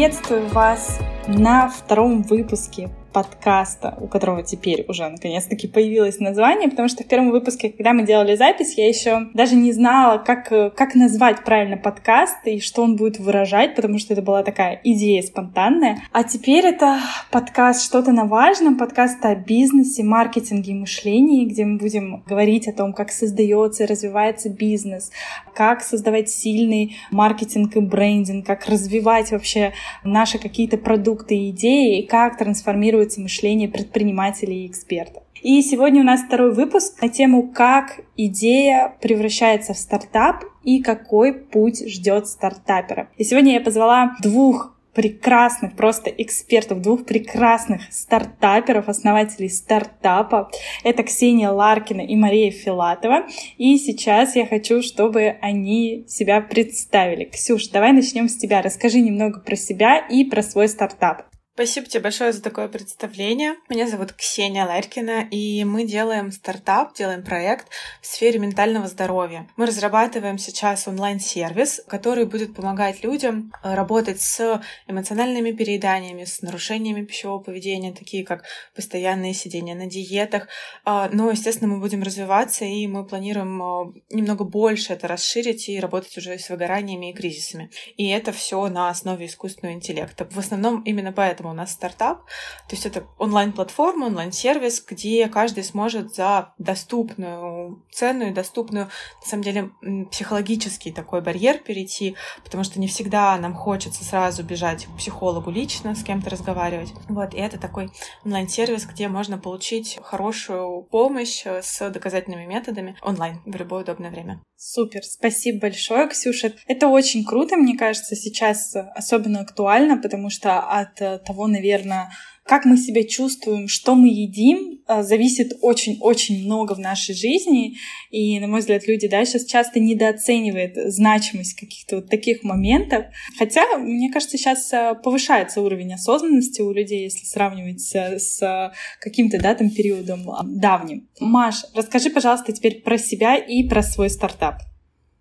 Приветствую вас на втором выпуске подкаста, у которого теперь уже наконец-таки появилось название, потому что в первом выпуске, когда мы делали запись, я еще даже не знала, как, как назвать правильно подкаст и что он будет выражать, потому что это была такая идея спонтанная. А теперь это подкаст «Что-то на важном», подкаст о бизнесе, маркетинге и мышлении, где мы будем говорить о том, как создается и развивается бизнес, как создавать сильный маркетинг и брендинг, как развивать вообще наши какие-то продукты и идеи, и как трансформировать формируется мышление предпринимателей и экспертов. И сегодня у нас второй выпуск на тему, как идея превращается в стартап и какой путь ждет стартапера. И сегодня я позвала двух прекрасных просто экспертов, двух прекрасных стартаперов, основателей стартапа. Это Ксения Ларкина и Мария Филатова. И сейчас я хочу, чтобы они себя представили. Ксюш, давай начнем с тебя. Расскажи немного про себя и про свой стартап. Спасибо тебе большое за такое представление. Меня зовут Ксения Ларькина, и мы делаем стартап, делаем проект в сфере ментального здоровья. Мы разрабатываем сейчас онлайн-сервис, который будет помогать людям э, работать с эмоциональными перееданиями, с нарушениями пищевого поведения, такие как постоянные сидения на диетах. А, но, естественно, мы будем развиваться, и мы планируем э, немного больше это расширить и работать уже с выгораниями и кризисами. И это все на основе искусственного интеллекта. В основном именно поэтому у нас стартап. То есть это онлайн-платформа, онлайн-сервис, где каждый сможет за доступную цену и доступную, на самом деле, психологический такой барьер перейти, потому что не всегда нам хочется сразу бежать к психологу лично, с кем-то разговаривать. Вот, и это такой онлайн-сервис, где можно получить хорошую помощь с доказательными методами онлайн в любое удобное время. Супер, спасибо большое, Ксюша. Это очень круто, мне кажется, сейчас особенно актуально, потому что от того, наверное, как мы себя чувствуем, что мы едим, э, зависит очень-очень много в нашей жизни. И, на мой взгляд, люди да, сейчас часто недооценивают значимость каких-то вот таких моментов. Хотя, мне кажется, сейчас э, повышается уровень осознанности у людей, если сравнивать с каким-то да, там, периодом э, давним. Маш, расскажи, пожалуйста, теперь про себя и про свой стартап.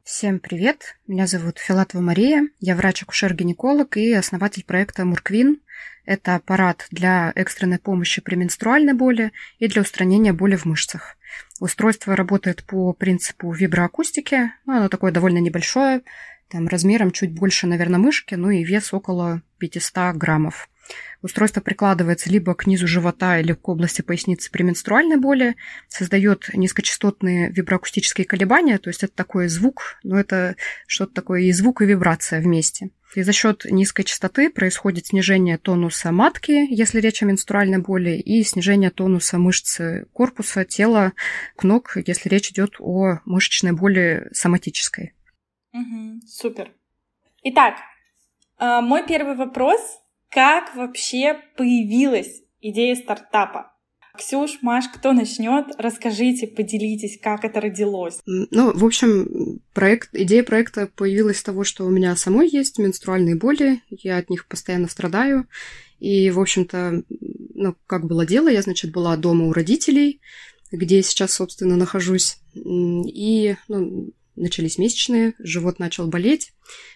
Всем привет! Меня зовут Филатова Мария, я врач-акушер-гинеколог и основатель проекта Мурквин. Это аппарат для экстренной помощи при менструальной боли и для устранения боли в мышцах. Устройство работает по принципу виброакустики. Ну, оно такое довольно небольшое, там размером чуть больше, наверное, мышки, ну и вес около 500 граммов. Устройство прикладывается либо к низу живота или к области поясницы при менструальной боли, создает низкочастотные виброакустические колебания, то есть это такой звук, но это что-то такое и звук, и вибрация вместе. И за счет низкой частоты происходит снижение тонуса матки, если речь о менструальной боли, и снижение тонуса мышц корпуса, тела, ног, если речь идет о мышечной боли соматической. Угу, супер. Итак, э, мой первый вопрос как вообще появилась идея стартапа? Ксюш, Маш, кто начнет? Расскажите, поделитесь, как это родилось. Ну, в общем, проект, идея проекта появилась с того, что у меня самой есть менструальные боли, я от них постоянно страдаю. И, в общем-то, ну, как было дело, я, значит, была дома у родителей, где я сейчас, собственно, нахожусь. И ну, начались месячные, живот начал болеть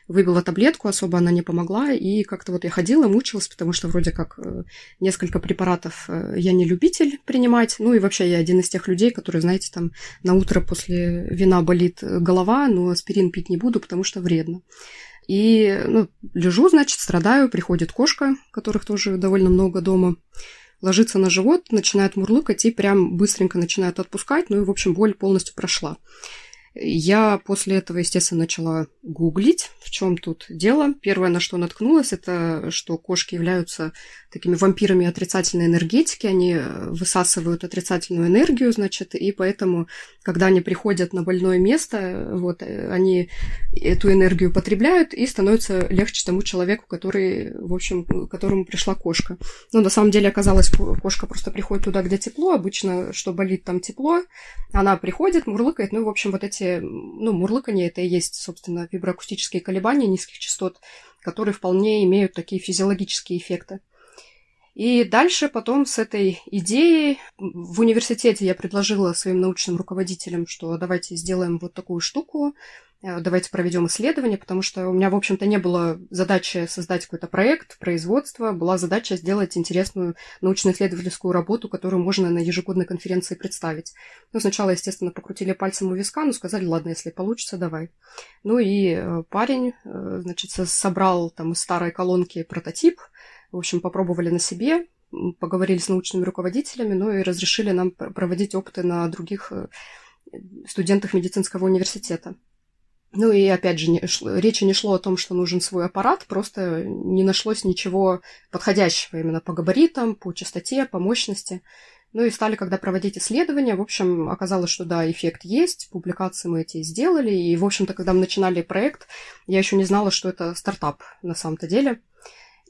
выбила таблетку, особо она не помогла, и как-то вот я ходила, мучилась, потому что вроде как э, несколько препаратов э, я не любитель принимать, ну и вообще я один из тех людей, которые, знаете, там на утро после вина болит голова, но аспирин пить не буду, потому что вредно. И, ну, лежу, значит, страдаю, приходит кошка, которых тоже довольно много дома, ложится на живот, начинает мурлыкать и прям быстренько начинает отпускать, ну и, в общем, боль полностью прошла. Я после этого, естественно, начала гуглить, в чем тут дело. Первое, на что наткнулась, это что кошки являются такими вампирами отрицательной энергетики. Они высасывают отрицательную энергию, значит, и поэтому, когда они приходят на больное место, вот, они эту энергию потребляют, и становится легче тому человеку, который, в общем, которому пришла кошка. Ну, на самом деле, оказалось, кошка просто приходит туда, где тепло. Обычно, что болит, там тепло. Она приходит, мурлыкает, ну, в общем, вот эти эти, ну, мурлыканье это и есть, собственно, виброакустические колебания низких частот, которые вполне имеют такие физиологические эффекты. И дальше потом с этой идеей в университете я предложила своим научным руководителям, что давайте сделаем вот такую штуку, э, давайте проведем исследование, потому что у меня, в общем-то, не было задачи создать какой-то проект, производство, была задача сделать интересную научно-исследовательскую работу, которую можно на ежегодной конференции представить. Ну, сначала, естественно, покрутили пальцем у виска, но сказали, ладно, если получится, давай. Ну и э, парень, э, значит, собрал там из старой колонки прототип, в общем, попробовали на себе, поговорили с научными руководителями, ну и разрешили нам проводить опыты на других э, студентах медицинского университета. Ну и опять же, не, шло, речи не шло о том, что нужен свой аппарат, просто не нашлось ничего подходящего именно по габаритам, по частоте, по мощности. Ну и стали, когда проводить исследования, в общем, оказалось, что да, эффект есть, публикации мы эти сделали, и, в общем-то, когда мы начинали проект, я еще не знала, что это стартап на самом-то деле.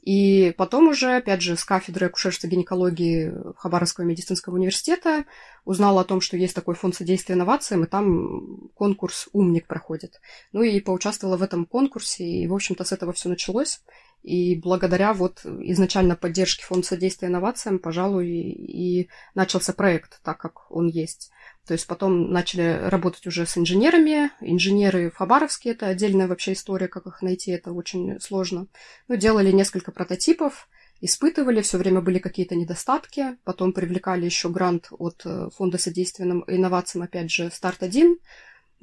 И потом уже, опять же, с кафедры акушерства гинекологии Хабаровского медицинского университета узнала о том, что есть такой фонд содействия инновациям, и там конкурс «Умник» проходит. Ну и поучаствовала в этом конкурсе, и, в общем-то, с этого все началось. И благодаря вот изначально поддержке фонда содействия инновациям, пожалуй, и начался проект так, как он есть. То есть потом начали работать уже с инженерами. Инженеры в Хабаровске – это отдельная вообще история, как их найти, это очень сложно. Ну, делали несколько прототипов, испытывали, все время были какие-то недостатки. Потом привлекали еще грант от э, Фонда содействия инновациям, опять же, «Старт-1».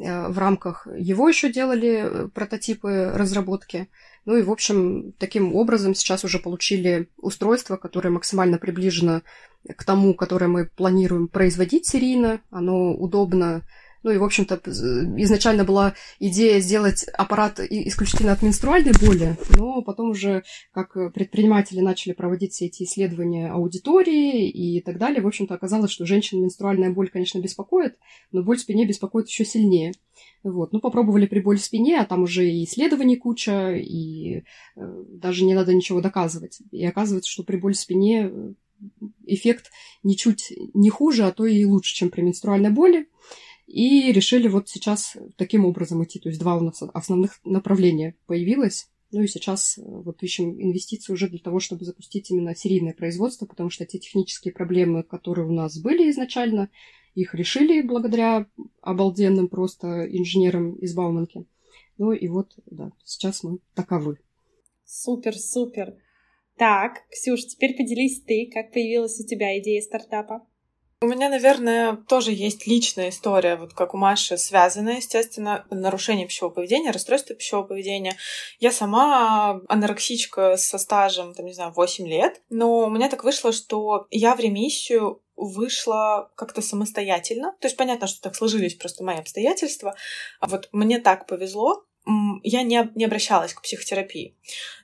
Э, в рамках его еще делали э, прототипы разработки. Ну и, в общем, таким образом сейчас уже получили устройство, которое максимально приближено к тому, которое мы планируем производить серийно. Оно удобно. Ну и, в общем-то, изначально была идея сделать аппарат исключительно от менструальной боли, но потом уже, как предприниматели начали проводить все эти исследования аудитории и так далее, в общем-то, оказалось, что женщин менструальная боль, конечно, беспокоит, но боль в спине беспокоит еще сильнее. Вот. Ну, попробовали при боли в спине, а там уже и исследований куча, и э, даже не надо ничего доказывать. И оказывается, что при боли в спине эффект ничуть не хуже, а то и лучше, чем при менструальной боли. И решили вот сейчас таким образом идти. То есть два у нас основных направления появилось. Ну и сейчас э, вот ищем инвестиции уже для того, чтобы запустить именно серийное производство, потому что те технические проблемы, которые у нас были изначально, их решили благодаря обалденным просто инженерам из Бауманки. Ну и вот, да, сейчас мы таковы. Супер, супер. Так, Ксюш, теперь поделись ты, как появилась у тебя идея стартапа? У меня, наверное, тоже есть личная история, вот как у Маши, связанная, естественно, нарушение пищевого поведения, расстройство пищевого поведения. Я сама анорексичка со стажем, там, не знаю, 8 лет, но у меня так вышло, что я в ремиссию вышла как-то самостоятельно. То есть понятно, что так сложились просто мои обстоятельства. А вот мне так повезло, я не, не обращалась к психотерапии.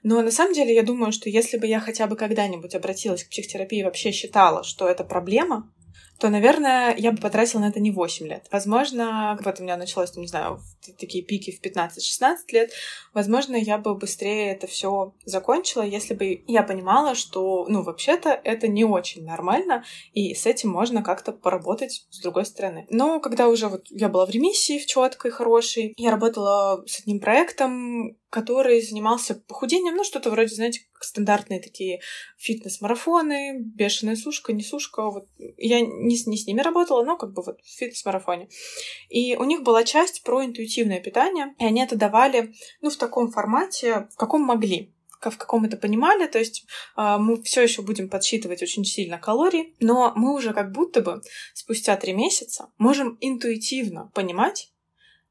Но на самом деле я думаю, что если бы я хотя бы когда-нибудь обратилась к психотерапии и вообще считала, что это проблема, то, наверное, я бы потратила на это не 8 лет. Возможно, вот у меня началось, не знаю, такие пики в 15-16 лет, возможно, я бы быстрее это все закончила, если бы я понимала, что, ну, вообще-то это не очень нормально, и с этим можно как-то поработать с другой стороны. Но когда уже вот я была в ремиссии, в четкой, хорошей, я работала с одним проектом, который занимался похудением, ну, что-то вроде, знаете, стандартные такие фитнес-марафоны, бешеная сушка, не сушка. Вот. Я не, не с ними работала, но как бы вот в фитнес-марафоне. И у них была часть про интуитивное питание, и они это давали, ну, в таком формате, в каком могли в каком это понимали, то есть э, мы все еще будем подсчитывать очень сильно калории, но мы уже как будто бы спустя три месяца можем интуитивно понимать,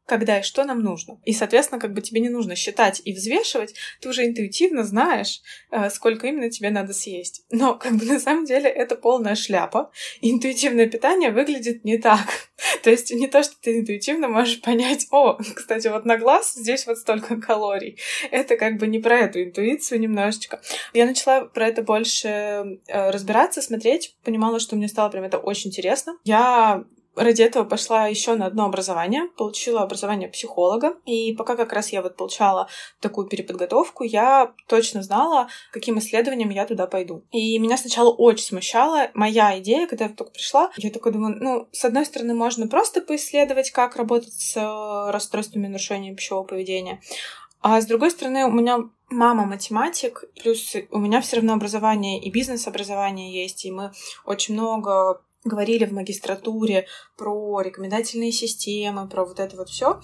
когда и что нам нужно. И, соответственно, как бы тебе не нужно считать и взвешивать, ты уже интуитивно знаешь, э, сколько именно тебе надо съесть. Но, как бы, на самом деле, это полная шляпа. интуитивное питание выглядит не так. То есть не то, что ты интуитивно можешь понять, о, кстати, вот на глаз здесь вот столько калорий. Это как бы не про эту интуицию немножечко. Я начала про это больше э, разбираться, смотреть, понимала, что мне стало прям это очень интересно. Я ради этого пошла еще на одно образование, получила образование психолога, и пока как раз я вот получала такую переподготовку, я точно знала, каким исследованием я туда пойду. И меня сначала очень смущала моя идея, когда я только пришла, я такой думаю, ну, с одной стороны, можно просто поисследовать, как работать с расстройствами нарушения пищевого поведения, а с другой стороны, у меня мама математик, плюс у меня все равно образование и бизнес-образование есть, и мы очень много говорили в магистратуре про рекомендательные системы, про вот это вот все.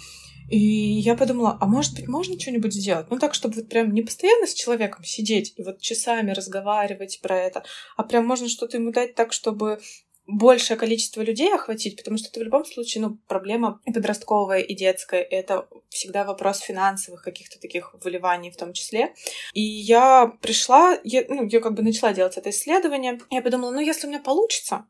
И я подумала, а может быть, можно что-нибудь сделать? Ну, так, чтобы вот прям не постоянно с человеком сидеть и вот часами разговаривать про это, а прям можно что-то ему дать так, чтобы большее количество людей охватить, потому что это в любом случае, ну, проблема и подростковая, и детская, и это всегда вопрос финансовых каких-то таких выливаний в том числе. И я пришла, я, ну, я как бы начала делать это исследование, я подумала, ну, если у меня получится,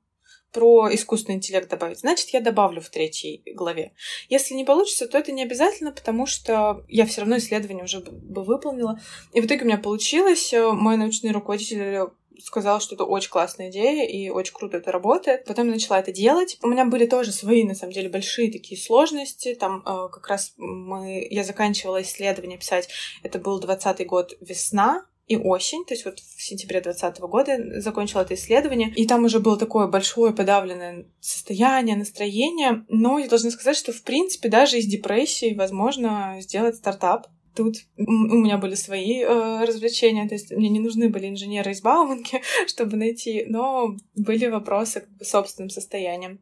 про искусственный интеллект добавить, значит, я добавлю в третьей главе. Если не получится, то это не обязательно, потому что я все равно исследование уже бы выполнила. И в итоге у меня получилось. Мой научный руководитель сказала, что это очень классная идея и очень круто это работает. Потом я начала это делать. У меня были тоже свои, на самом деле, большие такие сложности. Там э, как раз мы... Я заканчивала исследование писать. Это был двадцатый год весна, и осень, то есть вот в сентябре 2020 года закончила это исследование, и там уже было такое большое подавленное состояние, настроение, но я должна сказать, что в принципе даже из депрессии возможно сделать стартап, Тут у меня были свои э, развлечения, то есть мне не нужны были инженеры из Бауманки, чтобы найти, но были вопросы как собственным состоянием.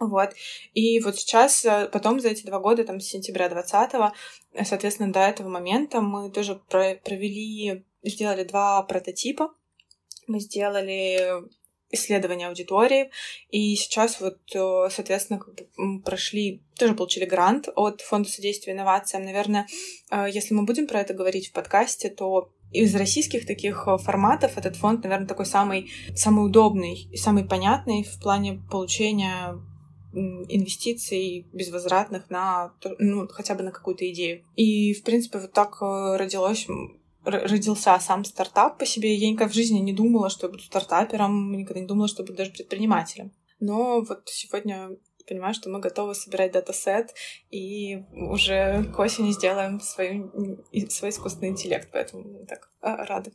Вот. И вот сейчас, э, потом за эти два года, там, с сентября 20-го, соответственно, до этого момента мы тоже провели, сделали два прототипа. Мы сделали исследования аудитории. И сейчас вот, э, соответственно, как бы прошли, тоже получили грант от Фонда содействия инновациям. Наверное, э, если мы будем про это говорить в подкасте, то из российских таких э, форматов этот фонд, наверное, такой самый, самый удобный и самый понятный в плане получения инвестиций безвозвратных на ну, хотя бы на какую-то идею. И, в принципе, вот так родилось родился сам стартап по себе. Я никогда в жизни не думала, что я буду стартапером, никогда не думала, что буду даже предпринимателем. Но вот сегодня понимаю, что мы готовы собирать датасет и уже к осени сделаем свой, свой искусственный интеллект, поэтому так а, рада.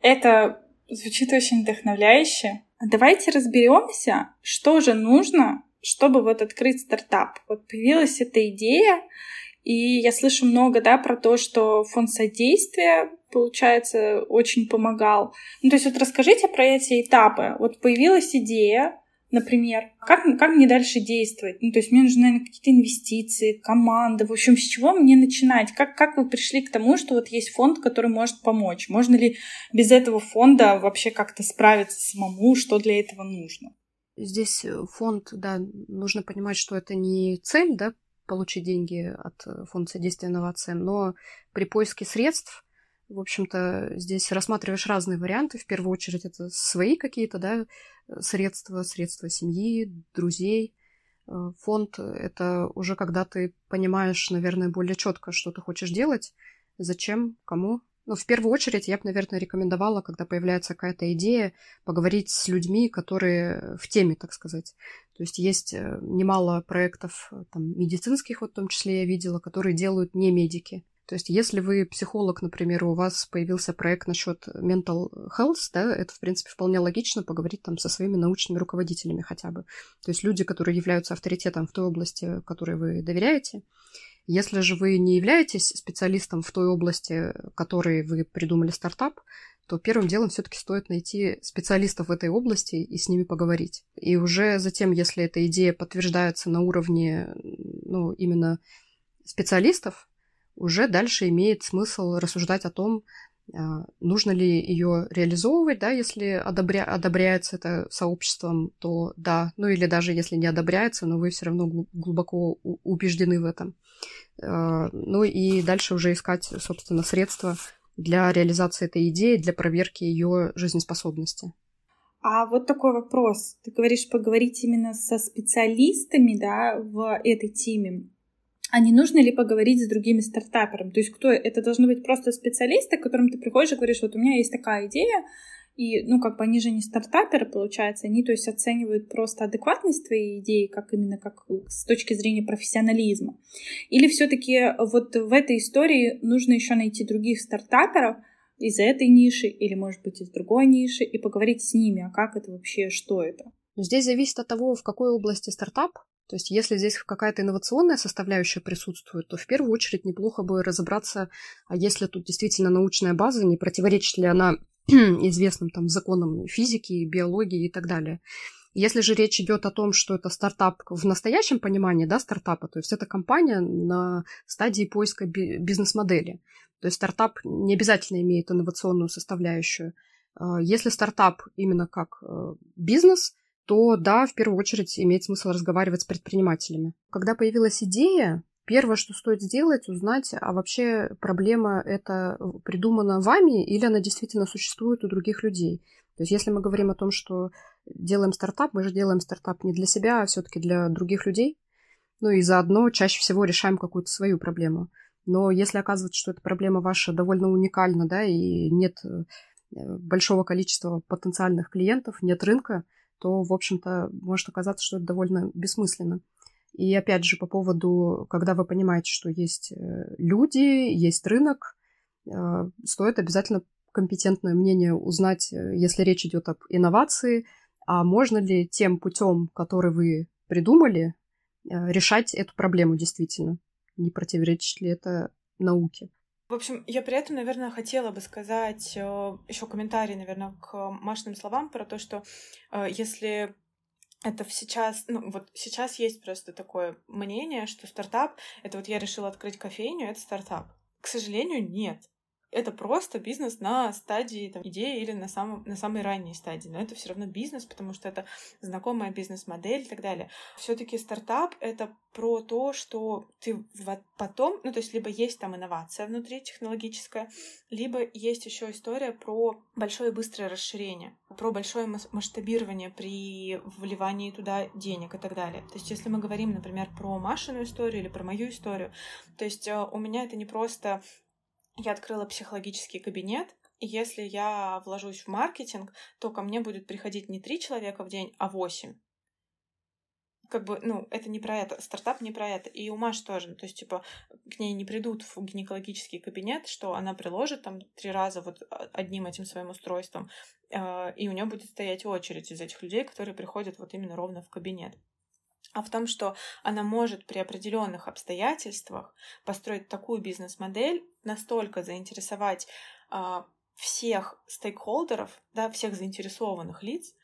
Это звучит очень вдохновляюще. Давайте разберемся, что же нужно, чтобы вот открыть стартап. Вот появилась эта идея, и я слышу много, да, про то, что фонд содействия, получается, очень помогал. Ну, то есть вот расскажите про эти этапы. Вот появилась идея, например, как, как мне дальше действовать? Ну, то есть мне нужны, наверное, какие-то инвестиции, команда. В общем, с чего мне начинать? Как, как вы пришли к тому, что вот есть фонд, который может помочь? Можно ли без этого фонда вообще как-то справиться самому? Что для этого нужно? Здесь э, фонд, да, нужно понимать, что это не цель, да, получить деньги от э, Фонда содействия инновациям, но при поиске средств, в общем-то, здесь рассматриваешь разные варианты. В первую очередь это свои какие-то да, средства, средства семьи, друзей. Э, фонд — это уже когда ты понимаешь, наверное, более четко, что ты хочешь делать, зачем, кому, ну, в первую очередь, я бы, наверное, рекомендовала, когда появляется какая-то идея, поговорить с людьми, которые в теме, так сказать. То есть есть э, немало проектов э, там, медицинских, вот в том числе я видела, которые делают не медики. То есть если вы психолог, например, у вас появился проект насчет mental health, да, это, в принципе, вполне логично поговорить там со своими научными руководителями хотя бы. То есть люди, которые являются авторитетом в той области, которой вы доверяете, если же вы не являетесь специалистом в той области, которой вы придумали стартап, то первым делом все-таки стоит найти специалистов в этой области и с ними поговорить. И уже затем, если эта идея подтверждается на уровне ну, именно специалистов, уже дальше имеет смысл рассуждать о том, а, нужно ли ее реализовывать, да, если одобря... одобряется это сообществом, то да, ну или даже если не одобряется, но вы все равно глубоко убеждены в этом. А, ну и дальше уже искать, собственно, средства для реализации этой идеи, для проверки ее жизнеспособности. А вот такой вопрос. Ты говоришь поговорить именно со специалистами да, в этой теме а не нужно ли поговорить с другими стартаперами? То есть кто это должны быть просто специалисты, к которым ты приходишь и говоришь, вот у меня есть такая идея, и, ну, как бы они же не стартаперы, получается, они, то есть, оценивают просто адекватность твоей идеи, как именно как с точки зрения профессионализма. Или все-таки вот в этой истории нужно еще найти других стартаперов из этой ниши, или, может быть, из другой ниши, и поговорить с ними, а как это вообще, что это? Здесь зависит от того, в какой области стартап, То есть если здесь какая-то инновационная составляющая присутствует, то в первую очередь неплохо бы разобраться, а если тут действительно научная база, не противоречит ли она известным там законам физики, биологии и так далее. Если же речь идет о том, что это стартап в настоящем понимании, да, стартапа, то есть это компания на стадии поиска бизнес-модели. То есть стартап не обязательно имеет инновационную составляющую. А, если стартап именно как э, бизнес, то да, в первую очередь имеет смысл разговаривать с предпринимателями. Когда появилась идея, первое, что стоит сделать, узнать, а вообще проблема это придумана вами или она действительно существует у других людей. То есть если мы говорим о том, что делаем стартап, мы же делаем стартап не для себя, а все-таки для других людей. Ну и заодно чаще всего решаем какую-то свою проблему. Но если оказывается, что эта проблема ваша довольно уникальна, да, и нет э, большого количества потенциальных клиентов, нет рынка, то, в общем-то, может оказаться, что это довольно бессмысленно. И опять же, по поводу, когда вы понимаете, что есть э, люди, есть рынок, э, стоит обязательно компетентное мнение узнать, если речь идет об инновации, а можно ли тем путем, который вы придумали, э, решать эту проблему действительно? Не противоречит ли это науке? В общем, я при этом, наверное, хотела бы сказать э, еще комментарий, наверное, к Машиным словам про то, что э, если это сейчас, ну вот сейчас есть просто такое мнение, что стартап, это вот я решила открыть кофейню, это стартап. К сожалению, нет это просто бизнес на стадии там, идеи или на, самом, на самой ранней стадии. Но это все равно бизнес, потому что это знакомая бизнес-модель и так далее. Все-таки стартап — это про то, что ты потом, ну то есть либо есть там инновация внутри технологическая, либо есть еще история про большое быстрое расширение, про большое масштабирование при вливании туда денег и так далее. То есть если мы говорим, например, про Машину историю или про мою историю, то есть э, у меня это не просто я открыла психологический кабинет, и если я вложусь в маркетинг, то ко мне будет приходить не три человека в день, а восемь. Как бы, ну, это не про это, стартап не про это. И у Маш тоже, то есть, типа, к ней не придут в гинекологический кабинет, что она приложит там три раза вот одним этим своим устройством, э, и у нее будет стоять очередь из этих людей, которые приходят вот именно ровно в кабинет а в том, что она может при определенных обстоятельствах построить такую бизнес-модель, настолько заинтересовать э, всех стейкхолдеров, да, всех заинтересованных лиц,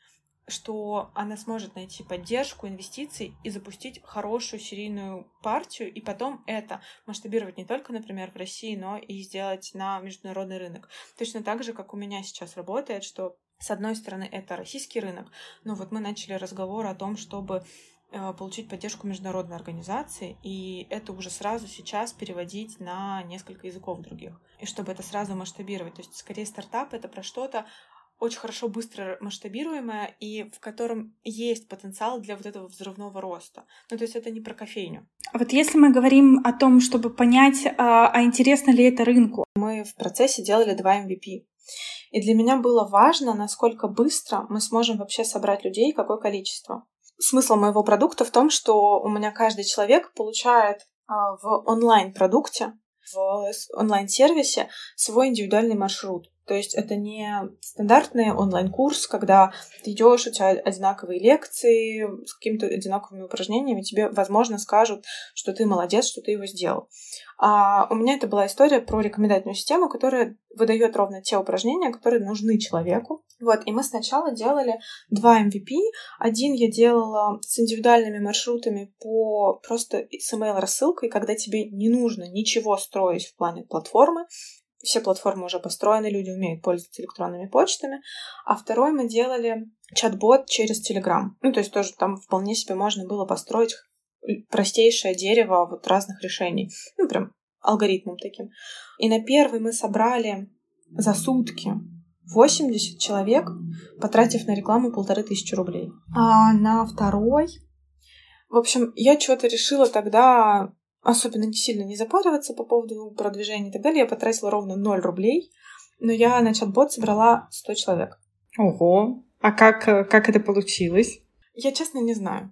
что она сможет найти поддержку, инвестиций и запустить хорошую серийную партию, и потом это масштабировать не только, например, в России, но и сделать на международный рынок. Точно так же, как у меня сейчас работает, что с одной стороны это российский рынок, но вот мы начали разговор о том, чтобы получить поддержку международной организации, и это уже сразу сейчас переводить на несколько языков других. И чтобы это сразу масштабировать. То есть, скорее, стартап — это про что-то очень хорошо быстро масштабируемое и в котором есть потенциал для вот этого взрывного роста. Ну, то есть это не про кофейню. Вот если мы говорим о том, чтобы понять, а, а интересно ли это рынку. Мы в процессе делали два MVP. И для меня было важно, насколько быстро мы сможем вообще собрать людей, какое количество смысл моего продукта в том, что у меня каждый человек получает а, в онлайн-продукте, в онлайн-сервисе свой индивидуальный маршрут. То есть это не стандартный онлайн-курс, когда ты идешь, у тебя одинаковые лекции с какими-то одинаковыми упражнениями, тебе, возможно, скажут, что ты молодец, что ты его сделал. А у меня это была история про рекомендательную систему, которая выдает ровно те упражнения, которые нужны человеку. Вот, и мы сначала делали два MVP. Один я делала с индивидуальными маршрутами по просто с email-рассылкой, когда тебе не нужно ничего строить в плане платформы, все платформы уже построены, люди умеют пользоваться электронными почтами. А второй мы делали чат-бот через Telegram. Ну, то есть тоже там вполне себе можно было построить простейшее дерево вот разных решений. Ну, прям алгоритмом таким. И на первый мы собрали за сутки 80 человек, потратив на рекламу полторы тысячи рублей. А на второй... В общем, я что-то решила тогда особенно не сильно не запариваться по поводу продвижения и так далее. Я потратила ровно 0 рублей, но я на чат-бот собрала 100 человек. Ого! А как, как это получилось? Я честно не знаю.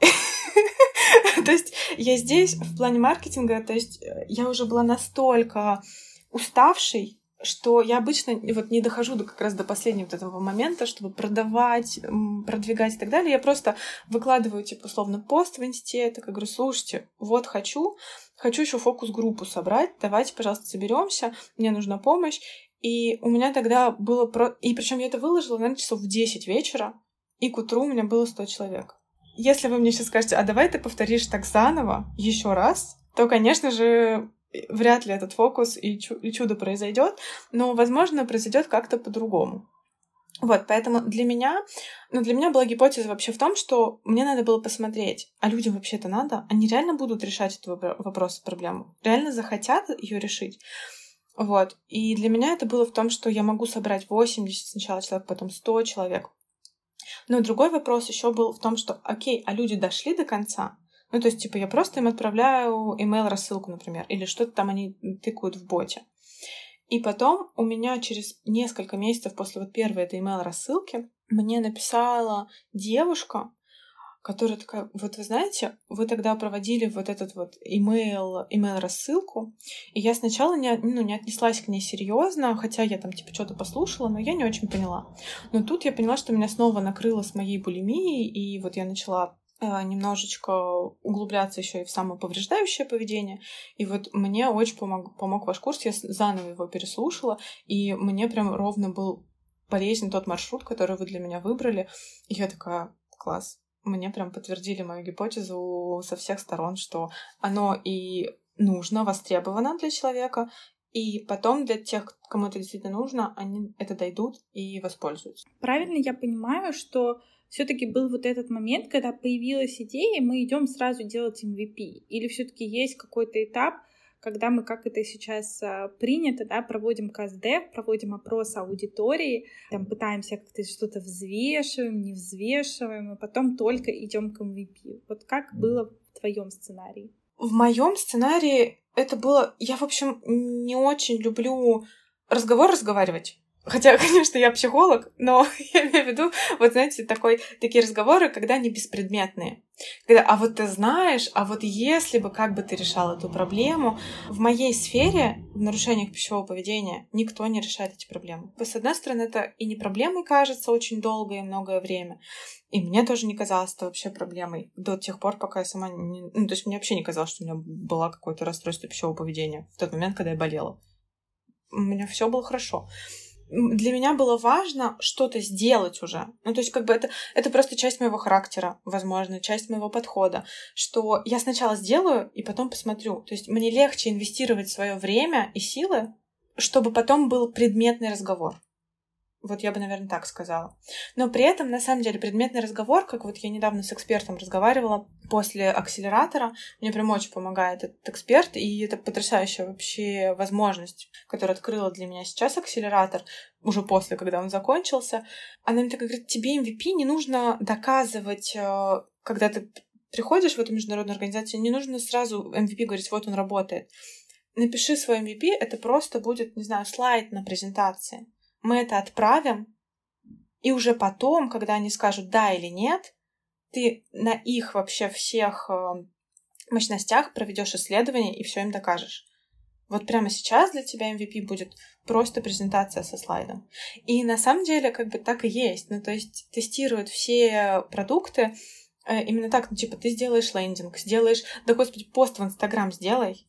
То есть я здесь в плане маркетинга, то есть э, я уже была настолько уставшей, что я обычно вот не дохожу до, как раз до последнего вот этого момента, чтобы продавать, продвигать и так далее. Я просто выкладываю, типа, условно, пост в инсте, так говорю, слушайте, вот хочу, хочу еще фокус-группу собрать, давайте, пожалуйста, соберемся, мне нужна помощь. И у меня тогда было... Про... И причем я это выложила, наверное, часов в 10 вечера, и к утру у меня было 100 человек. Если вы мне сейчас скажете, а давай ты повторишь так заново, еще раз, то, конечно же, вряд ли этот фокус и, чу- и чудо произойдет, но, возможно, произойдет как-то по-другому. Вот, поэтому для меня, ну, для меня была гипотеза вообще в том, что мне надо было посмотреть, а людям вообще это надо? Они реально будут решать эту вопрос, проблему? Реально захотят ее решить? Вот. И для меня это было в том, что я могу собрать 80 сначала человек, потом 100 человек. Но другой вопрос еще был в том, что, окей, а люди дошли до конца? Ну, то есть, типа, я просто им отправляю email рассылку, например, или что-то там они тыкают в боте. И потом у меня через несколько месяцев после вот первой этой email рассылки мне написала девушка, которая такая, вот вы знаете, вы тогда проводили вот этот вот email, email рассылку, и я сначала не, ну, не отнеслась к ней серьезно, хотя я там типа что-то послушала, но я не очень поняла. Но тут я поняла, что меня снова накрыло с моей булимией, и вот я начала немножечко углубляться еще и в самоповреждающее поведение. И вот мне очень помог, помог ваш курс, я заново его переслушала, и мне прям ровно был полезен тот маршрут, который вы для меня выбрали. И я такая, класс, мне прям подтвердили мою гипотезу со всех сторон, что оно и нужно, востребовано для человека, и потом для тех, кому это действительно нужно, они это дойдут и воспользуются. Правильно я понимаю, что все-таки был вот этот момент, когда появилась идея, и мы идем сразу делать MVP, или все-таки есть какой-то этап, когда мы, как это сейчас а, принято, да, проводим КСД, проводим опрос аудитории, там пытаемся как-то что-то взвешиваем, не взвешиваем, и потом только идем к MVP. Вот как было в твоем сценарии? В моем сценарии это было... Я, в общем, не очень люблю разговор разговаривать. Хотя, конечно, я психолог, но я имею в виду, вот знаете, такой, такие разговоры, когда они беспредметные. Когда, а вот ты знаешь, а вот если бы, как бы ты решал эту проблему, в моей сфере, в нарушениях пищевого поведения, никто не решает эти проблемы. С одной стороны, это и не проблемой кажется очень долгое и многое время, и мне тоже не казалось это вообще проблемой до тех пор, пока я сама не... Ну, то есть мне вообще не казалось, что у меня было какое-то расстройство пищевого поведения в тот момент, когда я болела. У меня все было хорошо для меня было важно что-то сделать уже. Ну, то есть, как бы это, это просто часть моего характера, возможно, часть моего подхода, что я сначала сделаю и потом посмотрю. То есть, мне легче инвестировать свое время и силы, чтобы потом был предметный разговор. Вот я бы, наверное, так сказала. Но при этом, на самом деле, предметный разговор, как вот я недавно с экспертом разговаривала после акселератора, мне прям очень помогает этот эксперт, и это потрясающая вообще возможность, которая открыла для меня сейчас акселератор, уже после, когда он закончился. Она мне так говорит, тебе MVP не нужно доказывать, э, когда ты приходишь в эту международную организацию, не нужно сразу MVP говорить, вот он работает. Напиши свой MVP, это просто будет, не знаю, слайд на презентации мы это отправим, и уже потом, когда они скажут да или нет, ты на их вообще всех э, мощностях проведешь исследование и все им докажешь. Вот прямо сейчас для тебя MVP будет просто презентация со слайдом. И на самом деле как бы так и есть. Ну, то есть тестируют все продукты э, именно так, ну, типа, ты сделаешь лендинг, сделаешь, да, господи, пост в Инстаграм сделай,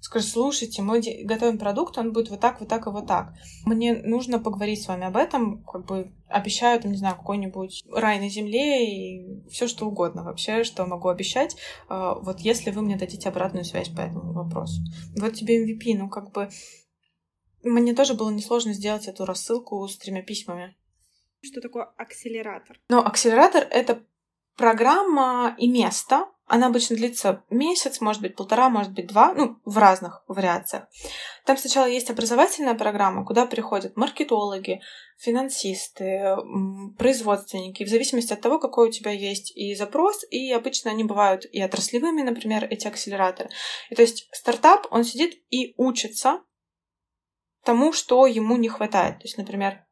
Скажи, слушайте, мы готовим продукт, он будет вот так, вот так и вот так. Мне нужно поговорить с вами об этом, как бы обещаю, там, не знаю, какой-нибудь рай на земле и все что угодно вообще, что могу обещать, а, вот если вы мне дадите обратную связь по этому вопросу. Вот тебе MVP, ну как бы мне тоже было несложно сделать эту рассылку с тремя письмами. Что такое акселератор? Ну, акселератор — это программа и место, она обычно длится месяц, может быть, полтора, может быть, два, ну, в разных вариациях. Там сначала есть образовательная программа, куда приходят маркетологи, финансисты, производственники, в зависимости от того, какой у тебя есть и запрос, и обычно они бывают и отраслевыми, например, эти акселераторы. И то есть стартап, он сидит и учится тому, что ему не хватает. То есть, например,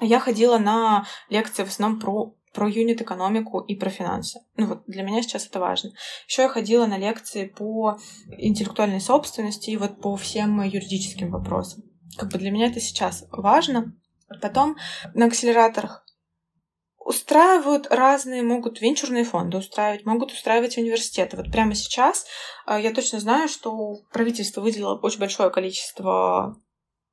я ходила на лекции в основном про про юнит-экономику и про финансы. Ну вот для меня сейчас это важно. Еще я ходила на лекции по интеллектуальной собственности и вот по всем юридическим вопросам. Как бы для меня это сейчас важно. Потом на акселераторах устраивают разные, могут венчурные фонды устраивать, могут устраивать университеты. Вот прямо сейчас э, я точно знаю, что правительство выделило очень большое количество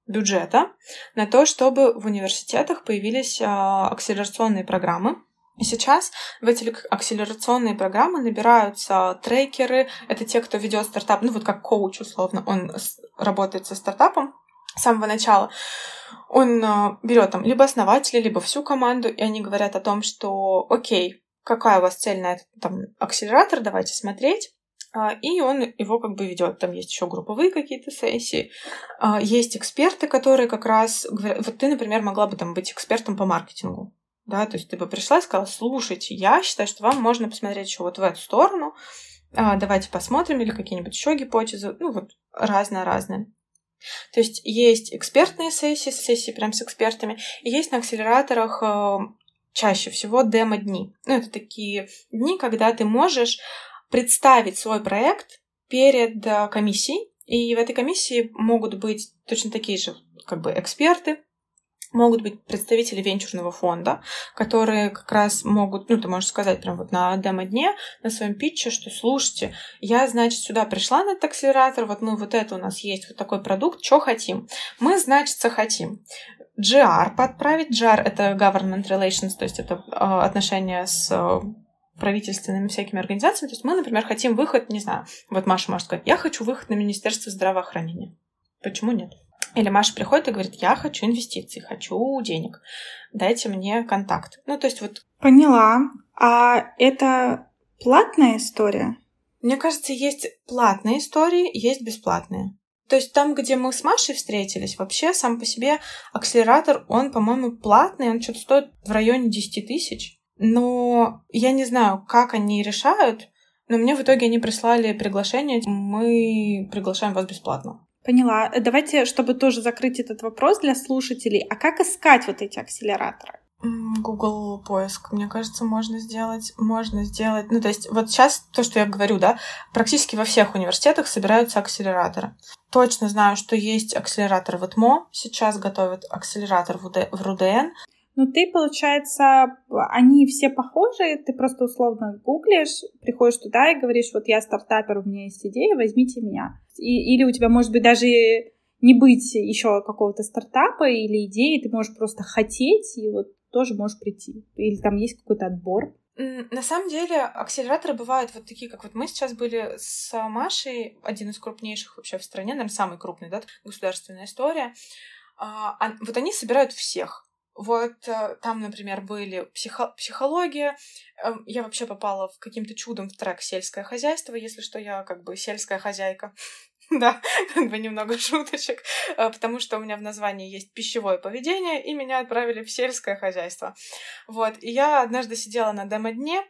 бюджета на то, чтобы в университетах появились э, акселерационные программы. И сейчас в эти акселерационные программы набираются трекеры. Это те, кто ведет стартап, ну вот как коуч условно, он работает со стартапом с самого начала он а, берет там либо основателя, либо всю команду, и они говорят о том, что окей, какая у вас цель на этот там, акселератор, давайте смотреть. А, и он его как бы ведет. Там есть еще групповые какие-то сессии. А, есть эксперты, которые как раз говорят, вот ты, например, могла бы там быть экспертом по маркетингу. Да, то есть ты бы пришла и сказала, слушайте, я считаю, что вам можно посмотреть еще вот в эту сторону, давайте посмотрим, или какие-нибудь еще гипотезы, ну вот разное-разное. То есть есть экспертные сессии, сессии прям с экспертами, и есть на акселераторах э, чаще всего демо-дни. Ну, это такие дни, когда ты можешь представить свой проект перед э, комиссией, и в этой комиссии могут быть точно такие же как бы эксперты, могут быть представители венчурного фонда, которые как раз могут, ну, ты можешь сказать прям вот на демо-дне, на своем питче, что, слушайте, я, значит, сюда пришла на этот акселератор, вот мы вот это у нас есть, вот такой продукт, что хотим? Мы, значит, хотим GR подправить. GR — это Government Relations, то есть это э, отношения с э, правительственными всякими организациями. То есть мы, например, хотим выход, не знаю, вот Маша может сказать, я хочу выход на Министерство здравоохранения. Почему нет? Или Маша приходит и говорит, я хочу инвестиций, хочу денег, дайте мне контакт. Ну, то есть вот... Поняла. А это платная история? Мне кажется, есть платные истории, есть бесплатные. То есть там, где мы с Машей встретились, вообще сам по себе акселератор, он, по-моему, платный, он что-то стоит в районе 10 тысяч. Но я не знаю, как они решают, но мне в итоге они прислали приглашение, мы приглашаем вас бесплатно. Поняла. Давайте, чтобы тоже закрыть этот вопрос для слушателей, а как искать вот эти акселераторы? Google поиск, мне кажется, можно сделать, можно сделать. Ну, то есть, вот сейчас то, что я говорю, да, практически во всех университетах собираются акселераторы. Точно знаю, что есть акселератор в ИТМО, сейчас готовят акселератор в, УД, в РУДН. Ну, ты, получается, они все похожи, ты просто условно гуглишь, приходишь туда и говоришь, вот я стартапер, у меня есть идея, возьмите меня. И, или у тебя, может быть, даже не быть еще какого-то стартапа или идеи, ты можешь просто хотеть, и вот тоже можешь прийти. Или там есть какой-то отбор. На самом деле, акселераторы бывают вот такие, как вот мы сейчас были с Машей, один из крупнейших вообще в стране, наверное, самый крупный, да, государственная история. А, вот они собирают всех. Вот э, там, например, были психо психология. Эм, я вообще попала в каким-то чудом в трек сельское хозяйство, если что, я как бы сельская хозяйка. Да, как бы немного шуточек, э, потому что у меня в названии есть пищевое поведение, и меня отправили в сельское хозяйство. Вот, и я однажды сидела на демо-дне,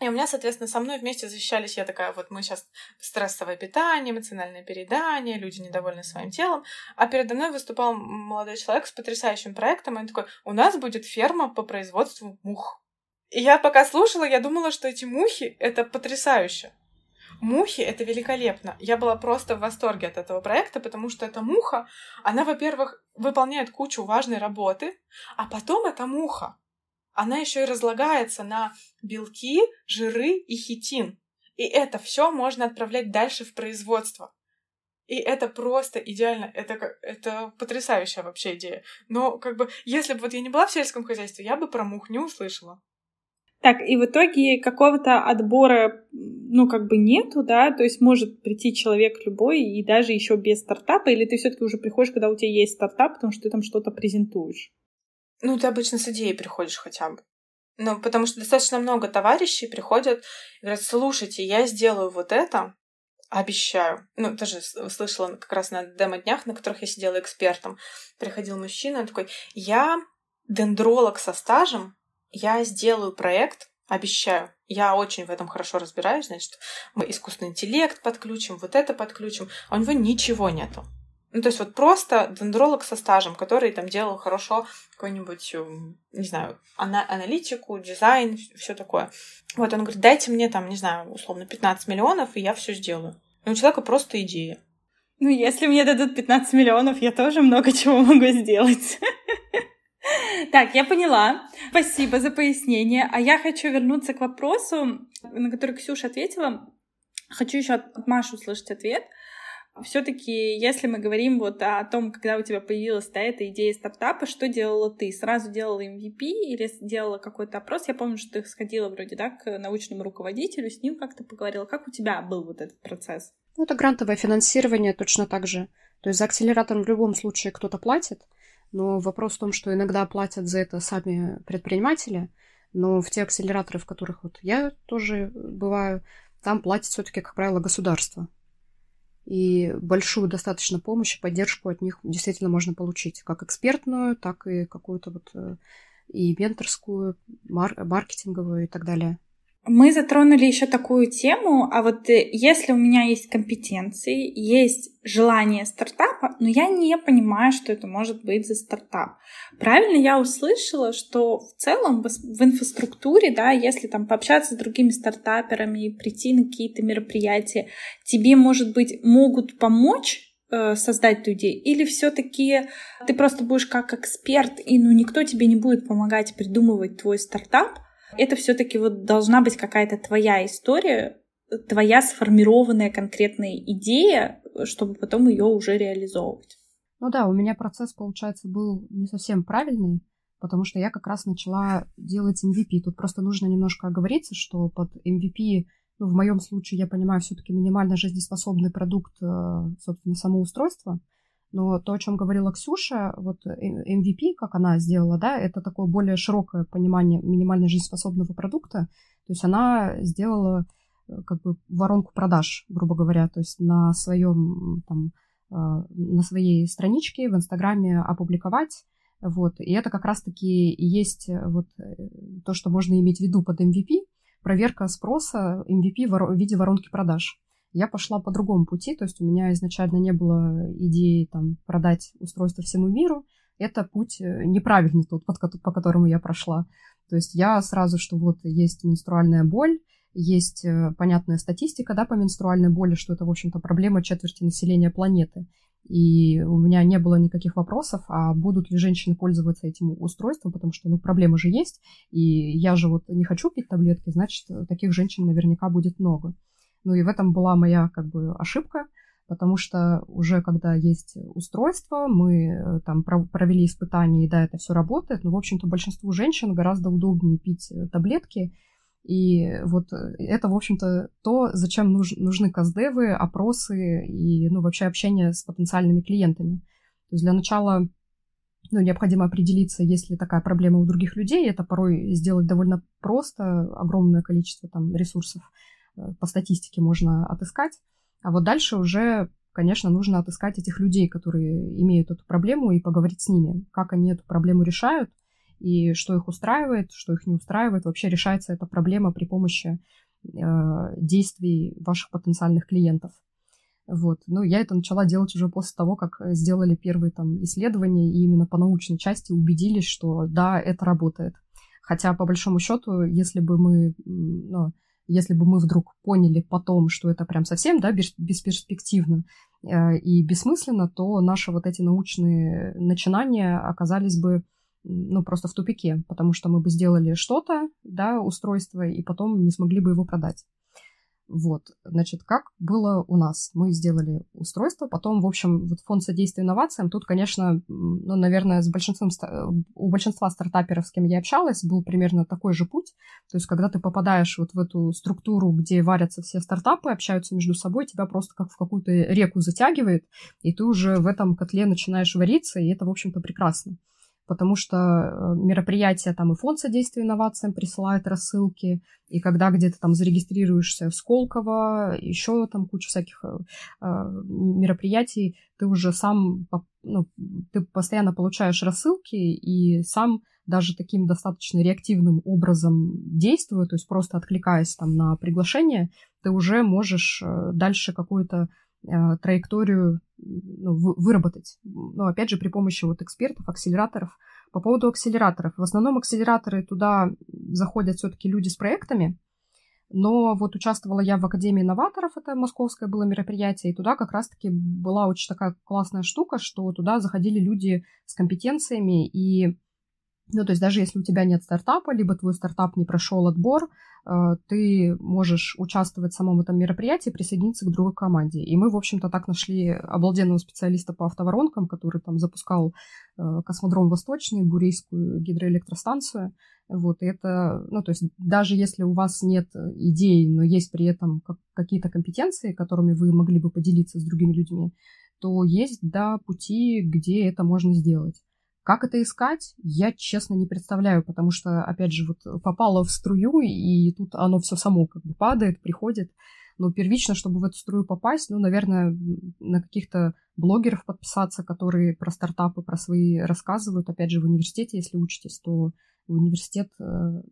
и у меня, соответственно, со мной вместе защищались, я такая, вот мы сейчас стрессовое питание, эмоциональное переедание, люди недовольны своим телом. А передо мной выступал молодой человек с потрясающим проектом, и он такой, у нас будет ферма по производству мух. И я пока слушала, я думала, что эти мухи — это потрясающе. Мухи — это великолепно. Я была просто в восторге от этого проекта, потому что эта муха, она, во-первых, выполняет кучу важной работы, а потом эта муха, она еще и разлагается на белки, жиры и хитин. И это все можно отправлять дальше в производство. И это просто идеально, это, это потрясающая вообще идея. Но как бы, если бы вот я не была в сельском хозяйстве, я бы про мух не услышала. Так, и в итоге какого-то отбора, ну, как бы нету, да, то есть может прийти человек любой и даже еще без стартапа, или ты все-таки уже приходишь, когда у тебя есть стартап, потому что ты там что-то презентуешь? Ну, ты обычно с идеей приходишь хотя бы. Ну, потому что достаточно много товарищей приходят и говорят, слушайте, я сделаю вот это, обещаю. Ну, тоже слышала как раз на демо-днях, на которых я сидела экспертом. Приходил мужчина, он такой, я дендролог со стажем, я сделаю проект, обещаю. Я очень в этом хорошо разбираюсь, значит, мы искусственный интеллект подключим, вот это подключим, а у него ничего нету. Ну, то есть вот просто дендролог со стажем, который там делал хорошо какой-нибудь, эм, не знаю, ана- аналитику, дизайн, все такое. Вот он говорит, дайте мне там, не знаю, условно 15 миллионов, и я все сделаю. И у человека просто идея. Ну, если мне дадут 15 миллионов, я тоже много чего могу сделать. Так, я поняла. Спасибо за пояснение. А я хочу вернуться к вопросу, на который Ксюша ответила. Хочу еще от Маши услышать ответ. Все-таки, если мы говорим вот о том, когда у тебя появилась да, эта идея стартапа, что делала ты? Сразу делала MVP или делала какой-то опрос? Я помню, что ты сходила вроде да, к научному руководителю, с ним как-то поговорила. Как у тебя был вот этот процесс? Ну, это грантовое финансирование точно так же. То есть за акселератор в любом случае кто-то платит, но вопрос в том, что иногда платят за это сами предприниматели, но в те акселераторы, в которых вот я тоже бываю, там платит все-таки, как правило, государство и большую достаточно помощь и поддержку от них действительно можно получить, как экспертную, так и какую-то вот э, и менторскую, мар- маркетинговую и так далее. Мы затронули еще такую тему, а вот э, если у меня есть компетенции, есть желание стартапа, но я не понимаю, что это может быть за стартап. Правильно я услышала, что в целом в инфраструктуре, да, если там пообщаться с другими стартаперами, прийти на какие-то мероприятия, тебе, может быть, могут помочь э, создать идею, или все-таки ты просто будешь как эксперт, и ну никто тебе не будет помогать придумывать твой стартап, это все-таки вот должна быть какая-то твоя история, твоя сформированная конкретная идея, чтобы потом ее уже реализовывать. Ну да, у меня процесс, получается, был не совсем правильный, потому что я как раз начала делать MVP. Тут просто нужно немножко оговориться, что под MVP, ну, в моем случае, я понимаю, все-таки минимально жизнеспособный продукт, э, собственно, самоустройства. Но то, о чем говорила Ксюша, вот MVP, как она сделала, да, это такое более широкое понимание минимально жизнеспособного продукта. То есть она сделала э, как бы воронку продаж, грубо говоря, то есть на своем там э, на своей страничке в Инстаграме опубликовать. Вот. И это как раз-таки и есть э, вот то, что можно иметь в виду под MVP, проверка спроса MVP в виде воронки продаж я пошла по другому пути, то есть у меня изначально не было идеи там продать устройство всему миру, это путь э, неправильный тот, по которому я прошла. То есть я сразу, что вот есть менструальная боль, есть э, понятная статистика, да, по менструальной боли, что это, в общем-то, проблема четверти населения планеты. И у меня не было никаких вопросов, а будут ли женщины пользоваться этим устройством, потому что, ну, проблема же есть, и я же вот не хочу пить таблетки, значит, таких женщин наверняка будет много. Ну и в этом была моя как бы ошибка, потому что уже когда есть устройство, мы э, там провели испытания, и да, это все работает, но, в общем-то, большинству женщин гораздо удобнее пить э, таблетки, и вот э, это, в общем-то, то, зачем нуж, нужны каздевы, опросы и, ну, вообще общение с потенциальными клиентами. То есть для начала ну, необходимо определиться, есть ли такая проблема у других людей. Это порой сделать довольно просто, огромное количество там ресурсов по статистике можно отыскать. А вот дальше уже, конечно, нужно отыскать этих людей, которые имеют эту проблему, и поговорить с ними, как они эту проблему решают, и что их устраивает, что их не устраивает. Вообще решается эта проблема при помощи э, действий ваших потенциальных клиентов. Вот. Ну, я это начала делать уже после того, как сделали первые там исследования, и именно по научной части убедились, что да, это работает. Хотя, по большому счету, если бы мы ну, если бы мы вдруг поняли потом, что это прям совсем да, бесперспективно э, и бессмысленно, то наши вот эти научные начинания оказались бы ну, просто в тупике, потому что мы бы сделали что-то, да, устройство, и потом не смогли бы его продать. Вот, значит, как было у нас? Мы сделали устройство, потом, в общем, вот фонд содействия инновациям, тут, конечно, ну, наверное, с большинством, у большинства стартаперов, с кем я общалась, был примерно такой же путь. То есть, когда ты попадаешь вот в эту структуру, где варятся все стартапы, общаются между собой, тебя просто как в какую-то реку затягивает, и ты уже в этом котле начинаешь вариться, и это, в общем-то, прекрасно потому что э, мероприятия там и фонд содействия инновациям присылает рассылки, и когда где-то там зарегистрируешься в Сколково, еще там куча всяких э, э, мероприятий, ты уже сам, ну, ты постоянно получаешь рассылки, и сам даже таким достаточно реактивным образом действуя, то есть просто откликаясь там на приглашение, ты уже можешь дальше какую-то траекторию ну, выработать. Но опять же, при помощи вот экспертов, акселераторов. По поводу акселераторов. В основном акселераторы туда заходят все-таки люди с проектами, Но вот участвовала я в Академии инноваторов, это московское было мероприятие, и туда как раз-таки была очень такая классная штука, что туда заходили люди с компетенциями, и ну, то есть даже если у тебя нет стартапа, либо твой стартап не прошел отбор, э, ты можешь участвовать в самом этом мероприятии, присоединиться к другой команде. И мы, в общем-то, так нашли обалденного специалиста по автоворонкам, который там запускал э, космодром Восточный, Бурейскую гидроэлектростанцию. Вот, и это, ну, то есть даже если у вас нет идей, но есть при этом какие-то компетенции, которыми вы могли бы поделиться с другими людьми, то есть, да, пути, где это можно сделать. Как это искать, я честно не представляю, потому что, опять же, вот попало в струю, и тут оно все само как бы падает, приходит. Но первично, чтобы в эту струю попасть, ну, наверное, на каких-то блогеров подписаться, которые про стартапы, про свои рассказывают. Опять же, в университете, если учитесь, то в университет э,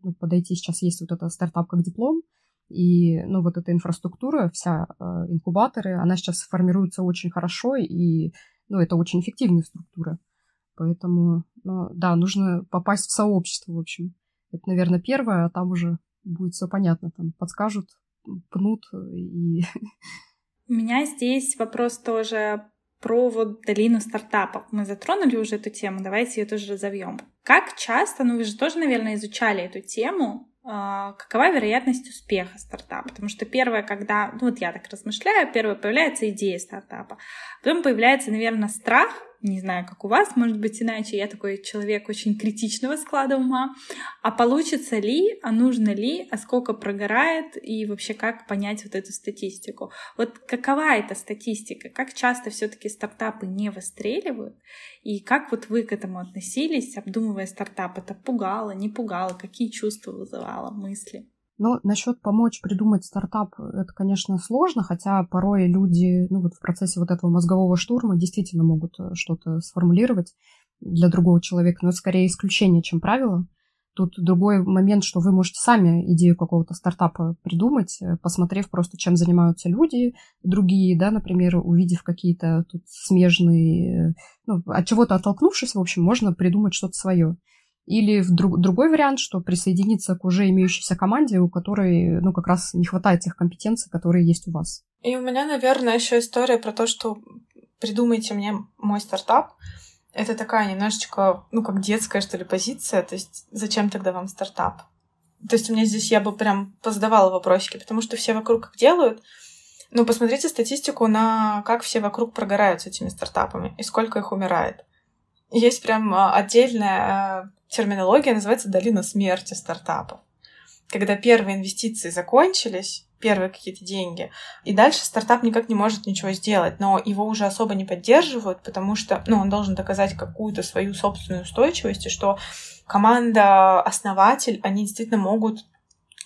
ну, подойти сейчас есть вот это стартап как диплом, и, ну, вот эта инфраструктура, вся э, инкубаторы, она сейчас формируется очень хорошо, и, ну, это очень эффективная структура. Поэтому, ну, да, нужно попасть в сообщество, в общем. Это, наверное, первое, а там уже будет все понятно. Там подскажут, пнут и... У меня здесь вопрос тоже про вот долину стартапов. Мы затронули уже эту тему, давайте ее тоже разовьем. Как часто, ну вы же тоже, наверное, изучали эту тему, а, какова вероятность успеха стартапа. Потому что первое, когда, ну вот я так размышляю, первое появляется идея стартапа, потом появляется, наверное, страх, не знаю, как у вас, может быть, иначе, я такой человек очень критичного склада ума, а получится ли, а нужно ли, а сколько прогорает, и вообще как понять вот эту статистику. Вот какова эта статистика, как часто все таки стартапы не выстреливают, и как вот вы к этому относились, обдумывая стартап, это пугало, не пугало, какие чувства вызывало, мысли? Ну, насчет помочь придумать стартап, это, конечно, сложно, хотя порой люди, ну, вот в процессе вот этого мозгового штурма действительно могут э, что-то сформулировать для другого человека, но это скорее исключение, чем правило. Тут другой момент, что вы можете сами идею какого-то стартапа придумать, э, посмотрев просто, чем занимаются люди другие, да, например, увидев какие-то тут смежные, э, ну, от чего-то оттолкнувшись, в общем, можно придумать что-то свое. Или в друг, другой вариант, что присоединиться к уже имеющейся команде, у которой, ну, как раз не хватает тех компетенций, которые есть у вас. И у меня, наверное, еще история про то, что придумайте мне мой стартап. Это такая немножечко, ну, как детская, что ли, позиция. То есть, зачем тогда вам стартап? То есть, у меня здесь я бы прям позадавала вопросики, потому что все вокруг как делают. Ну, посмотрите статистику на как все вокруг прогорают с этими стартапами и сколько их умирает. Есть прям а, отдельная а, терминология, называется долина смерти стартапов. Когда первые инвестиции закончились, первые какие-то деньги, и дальше стартап никак не может ничего сделать, но его уже особо не поддерживают, потому что ну, он должен доказать какую-то свою собственную устойчивость, и что команда, основатель, они действительно могут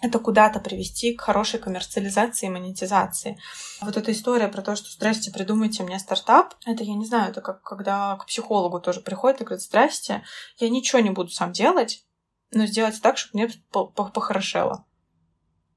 это куда-то привести к хорошей коммерциализации и монетизации. Вот эта история про то, что «Здрасте, придумайте мне стартап», это, я не знаю, это как когда к психологу тоже приходит и говорит «Здрасте, я ничего не буду сам делать, но сделать так, чтобы мне похорошело».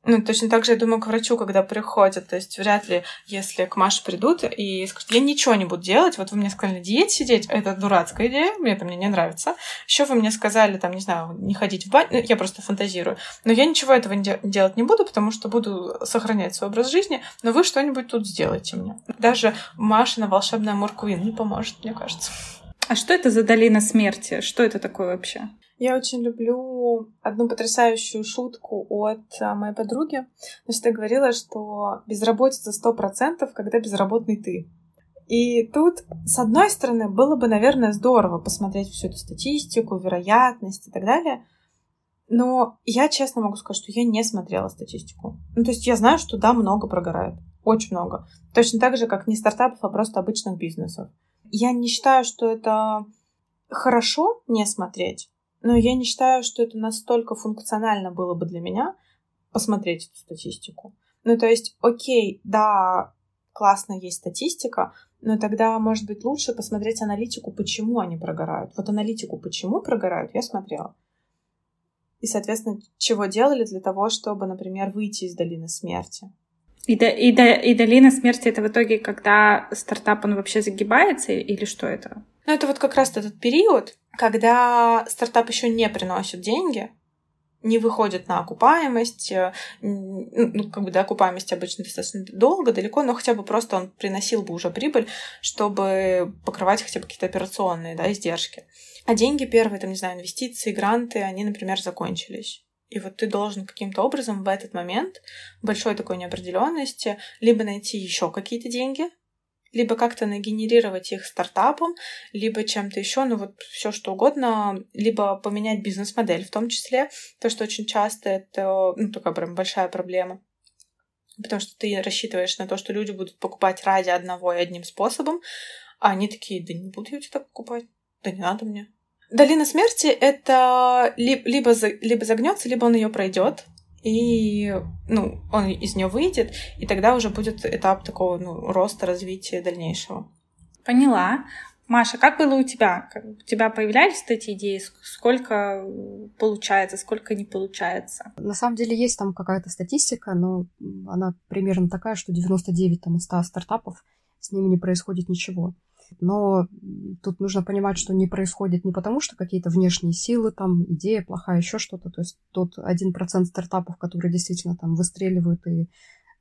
Ну, точно так же, я думаю, к врачу, когда приходят. То есть вряд ли, если к Маше придут и скажут, я ничего не буду делать, вот вы мне сказали на диете сидеть, это дурацкая идея, мне это мне не нравится. Еще вы мне сказали, там, не знаю, не ходить в баню, ну, я просто фантазирую. Но я ничего этого не делать не буду, потому что буду сохранять свой образ жизни, но вы что-нибудь тут сделайте мне. Даже Машина волшебная Мурквин не поможет, мне кажется. А что это за долина смерти? Что это такое вообще? Я очень люблю одну потрясающую шутку от а, моей подруги. Значит, я говорила, что безработица сто процентов, когда безработный ты. И тут, с одной стороны, было бы, наверное, здорово посмотреть всю эту статистику, вероятность и так далее. Но я честно могу сказать, что я не смотрела статистику. Ну, то есть я знаю, что да, много прогорает. Очень много. Точно так же, как не стартапов, а просто обычных бизнесов. Я не считаю, что это хорошо не смотреть, но я не считаю, что это настолько функционально было бы для меня посмотреть эту статистику. Ну, то есть, окей, да, классно есть статистика, но тогда, может быть, лучше посмотреть аналитику, почему они прогорают. Вот аналитику, почему прогорают, я смотрела. И, соответственно, чего делали для того, чтобы, например, выйти из долины смерти. И, до, и, до, и долина смерти это в итоге, когда стартап он вообще загибается или что это? Ну, это вот как раз этот период, когда стартап еще не приносит деньги, не выходит на окупаемость, э, ну, как бы до окупаемости обычно достаточно долго, далеко, но хотя бы просто он приносил бы уже прибыль, чтобы покрывать хотя бы какие-то операционные, да, издержки. А деньги первые, там, не знаю, инвестиции, гранты, они, например, закончились. И вот ты должен каким-то образом в этот момент большой такой неопределенности либо найти еще какие-то деньги, либо как-то нагенерировать их стартапом, либо чем-то еще, ну вот все что угодно, либо поменять бизнес-модель в том числе, то, что очень часто это, ну, такая прям большая проблема. Потому что ты рассчитываешь на то, что люди будут покупать ради одного и одним способом, а они такие, да не буду я тебя так покупать, да не надо мне. Долина смерти — это либо, либо загнется, либо он ее пройдет, и ну, он из нее выйдет, и тогда уже будет этап такого ну, роста, развития дальнейшего. Поняла. Маша, как было у тебя? У тебя появлялись эти идеи? Сколько получается, сколько не получается? На самом деле есть там какая-то статистика, но она примерно такая, что 99 там, из 100 стартапов с ними не происходит ничего. Но тут нужно понимать, что не происходит не потому, что какие-то внешние силы, там, идея плохая, еще что-то. То есть тот один процент стартапов, которые действительно там выстреливают и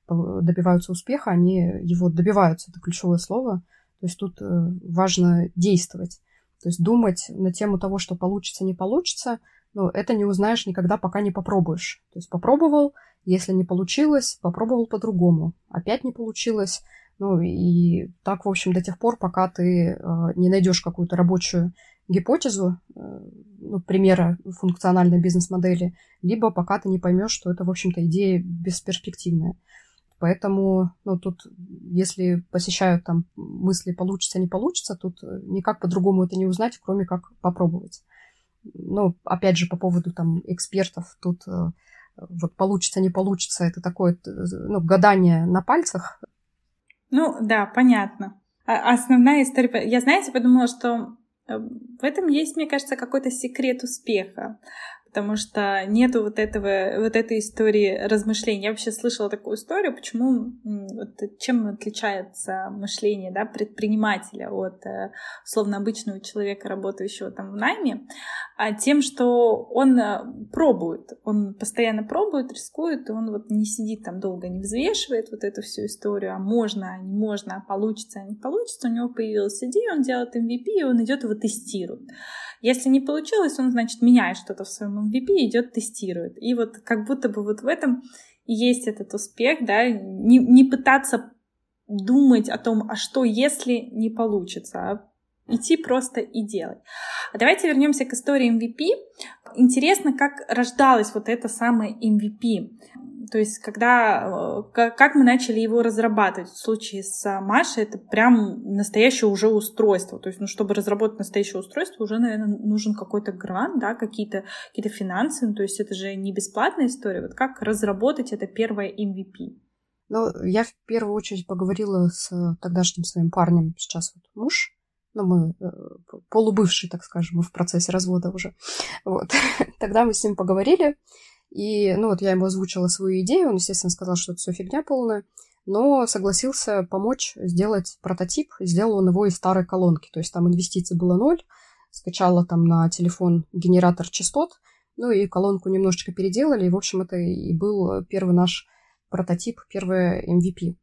добиваются успеха, они его добиваются, это ключевое слово. То есть тут э, важно действовать. То есть думать на тему того, что получится, не получится, ну, это не узнаешь никогда, пока не попробуешь. То есть попробовал, если не получилось, попробовал по-другому. Опять не получилось, ну и так, в общем, до тех пор, пока ты э, не найдешь какую-то рабочую гипотезу, э, ну, примера функциональной бизнес-модели, либо пока ты не поймешь, что это, в общем-то, идея бесперспективная. Поэтому, ну, тут, если посещают там мысли получится, не получится, тут никак по-другому это не узнать, кроме как попробовать. Ну, опять же, по поводу там экспертов, тут э, вот получится, не получится, это такое ну, гадание на пальцах, ну, да, понятно. А основная история... Я, знаете, подумала, что э, в этом есть, мне кажется, какой-то секрет успеха потому что нету вот этого, вот этой истории размышлений. Я вообще слышала такую историю, почему, вот, чем отличается мышление да, предпринимателя от, э, условно, обычного человека, работающего там в найме, а тем, что он э, пробует, он постоянно пробует, рискует, и он вот не сидит там долго, не взвешивает вот эту всю историю, а можно, а не можно, а получится, а не получится, у него появилась идея, он делает MVP, и он идет его тестирует. Если не получилось, он, значит, меняет что-то в своем MVP и идет тестирует. И вот как будто бы вот в этом есть этот успех, да, не, не пытаться думать о том, а что если не получится, а идти просто и делать. А давайте вернемся к истории MVP. Интересно, как рождалась вот эта самая MVP. То есть, когда, э, как мы начали его разрабатывать, в случае с Машей, это прям настоящее уже устройство. То есть, ну, чтобы разработать настоящее устройство, уже, наверное, нужен какой-то грант, да, какие-то какие финансы. Ну, то есть, это же не бесплатная история. Вот как разработать это первое MVP? Ну, я в первую очередь поговорила с тогдашним своим парнем, сейчас вот муж, ну, мы э, полубывший, так скажем, мы в процессе развода уже. Вот. Тогда мы с ним поговорили, и, ну, вот я ему озвучила свою идею, он, естественно, сказал, что это все фигня полная, но согласился помочь сделать прототип. Сделал он его из старой колонки, то есть там инвестиций было ноль, скачала там на телефон генератор частот, ну и колонку немножечко переделали, и, в общем, это и был первый наш прототип, первый MVP.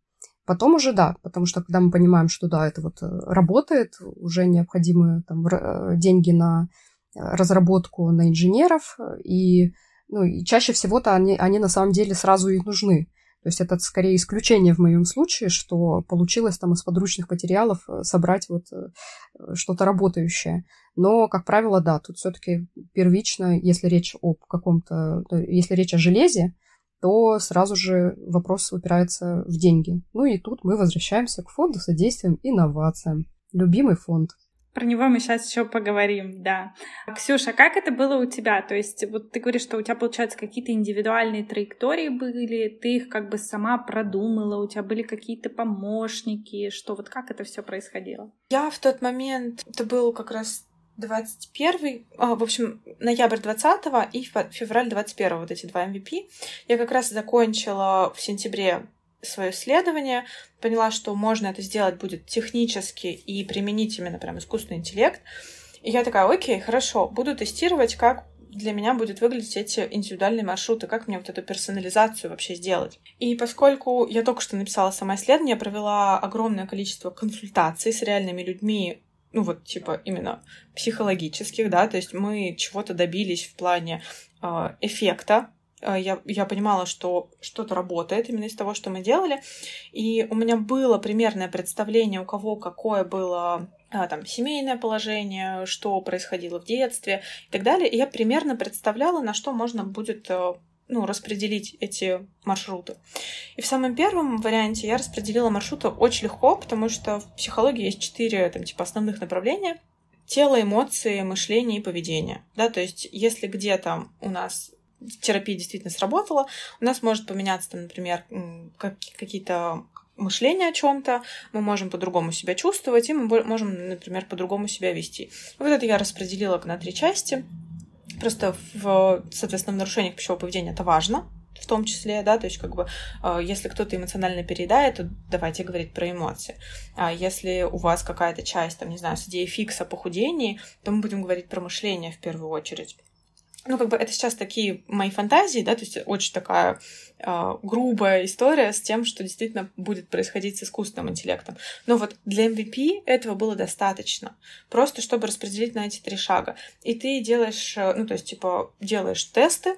Потом уже да, потому что когда мы понимаем, что да, это вот э, работает, уже необходимы там э, деньги на э, разработку на инженеров, и ну, и чаще всего-то они, они на самом деле сразу и нужны. То есть это скорее исключение в моем случае, что получилось там из подручных материалов э, собрать вот э, что-то работающее. Но, как правило, да, тут все-таки первично, если речь об каком-то, если речь о железе, то сразу же вопрос упирается в деньги. Ну и тут мы возвращаемся к фонду содействием инновациям. Любимый фонд. Про него мы сейчас еще поговорим, да. Ксюша, как это было у тебя? То есть вот ты говоришь, что у тебя, получается, какие-то индивидуальные траектории были, ты их как бы сама продумала, у тебя были какие-то помощники, что вот как это все происходило? Я в тот момент, это был как раз 21, а, в общем, ноябрь 20 и февраль 21, вот эти два MVP. Я как раз закончила в сентябре свое исследование, поняла, что можно это сделать будет технически и применить именно прям искусственный интеллект. И я такая, окей, хорошо, буду тестировать, как для меня будет выглядеть эти индивидуальные маршруты, как мне вот эту персонализацию вообще сделать. И поскольку я только что написала сама исследование, я провела огромное количество консультаций с реальными людьми, ну вот типа именно психологических, да, то есть мы чего-то добились в плане э, эффекта я, я понимала, что что-то работает именно из того, что мы делали. И у меня было примерное представление, у кого какое было а, там, семейное положение, что происходило в детстве и так далее. И я примерно представляла, на что можно будет э, ну, распределить эти маршруты. И в самом первом варианте я распределила маршруты очень легко, потому что в психологии есть четыре там, типа, основных направления тело, эмоции, мышление и поведение. Да, то есть, если где-то у нас терапия действительно сработала, у нас может поменяться, там, например, какие-то мышления о чем-то, мы можем по-другому себя чувствовать, и мы можем, например, по-другому себя вести. Вот это я распределила на три части. Просто в, соответственно, в нарушениях пищевого поведения это важно, в том числе, да, то есть как бы э, если кто-то эмоционально переедает, то давайте говорить про эмоции. А если у вас какая-то часть, там, не знаю, с идеей фикса похудения, то мы будем говорить про мышление в первую очередь ну, как бы это сейчас такие мои фантазии, да, то есть очень такая э, грубая история с тем, что действительно будет происходить с искусственным интеллектом. Но вот для MVP этого было достаточно, просто чтобы распределить на эти три шага. И ты делаешь, э, ну, то есть, типа, делаешь тесты,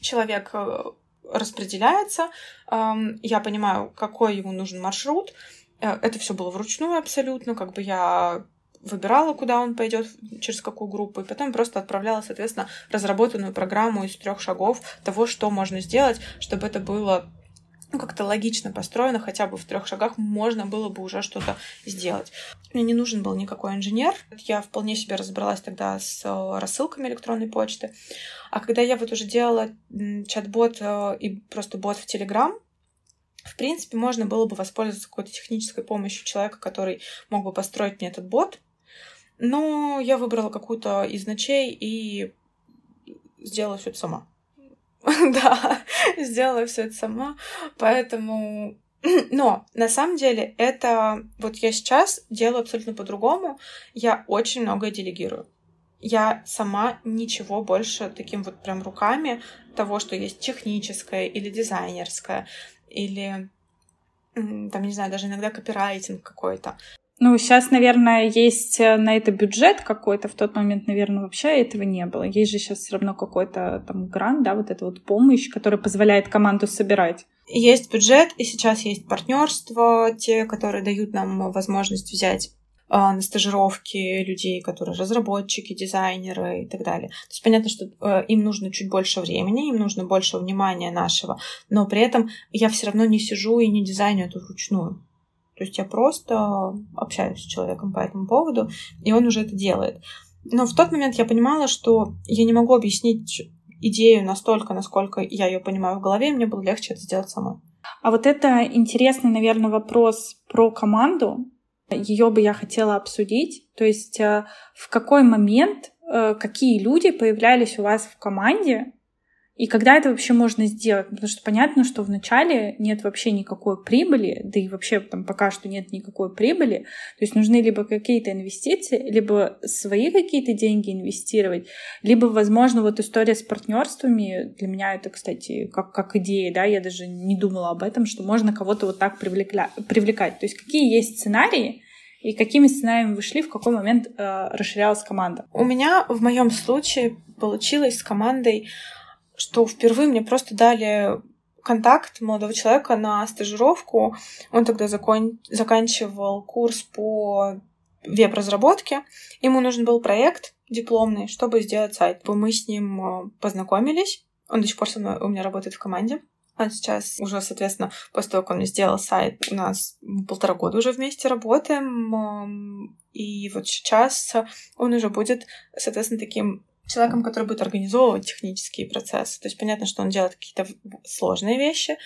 человек э, распределяется, э, я понимаю, какой ему нужен маршрут, э, это все было вручную абсолютно, как бы я выбирала, куда он пойдет, через какую группу, и потом просто отправляла, соответственно, разработанную программу из трех шагов того, что можно сделать, чтобы это было ну, как-то логично построено, хотя бы в трех шагах можно было бы уже что-то сделать. Мне не нужен был никакой инженер. Я вполне себе разобралась тогда с э, рассылками электронной почты. А когда я вот уже делала чат-бот э, и просто бот в Telegram, в принципе, можно было бы воспользоваться какой-то технической помощью человека, который мог бы построить мне этот бот, но я выбрала какую-то из ночей и сделала все это сама. да, сделала все это сама. Поэтому но на самом деле это вот я сейчас делаю абсолютно по-другому. Я очень многое делегирую. Я сама ничего больше таким вот прям руками того, что есть техническое или дизайнерское, или там, не знаю, даже иногда копирайтинг какой-то. Ну, сейчас, наверное, есть э, на это бюджет какой-то. В тот момент, наверное, вообще этого не было. Есть же сейчас все равно какой-то там грант, да, вот эта вот помощь, которая позволяет команду собирать. Есть бюджет, и сейчас есть партнерство, те, которые дают нам возможность взять а, на стажировки людей, которые разработчики, дизайнеры и так далее. То есть понятно, что э, им нужно чуть больше времени, им нужно больше внимания нашего, но при этом я все равно не сижу и не дизайню это вручную. То есть я просто общаюсь с человеком по этому поводу, и он уже это делает. Но в тот момент я понимала, что я не могу объяснить идею настолько, насколько я ее понимаю в голове, и мне было легче это сделать самой. А вот это интересный, наверное, вопрос про команду. Ее бы я хотела обсудить. То есть э, в какой момент э, какие люди появлялись у вас в команде, и когда это вообще можно сделать? Потому что понятно, что вначале нет вообще никакой прибыли, да и вообще там пока что нет никакой прибыли. То есть нужны либо какие-то инвестиции, либо свои какие-то деньги инвестировать, либо, возможно, вот история с партнерствами. Для меня это, кстати, как, как идея, да, я даже не думала об этом, что можно кого-то вот так привлекля... привлекать. То есть какие есть сценарии, и какими сценариями вы шли, в какой момент э, расширялась команда? У меня в моем случае получилось с командой что впервые мне просто дали контакт молодого человека на стажировку. Он тогда закон... заканчивал курс по веб-разработке. Ему нужен был проект дипломный, чтобы сделать сайт. Мы с ним э, познакомились. Он до сих пор со мной, у меня работает в команде. Он сейчас уже, соответственно, после того, как он сделал сайт, у нас полтора года уже вместе работаем. Эм, и вот сейчас он уже будет, соответственно, таким человеком, который будет организовывать технические процессы. То есть понятно, что он делает какие-то сложные вещи.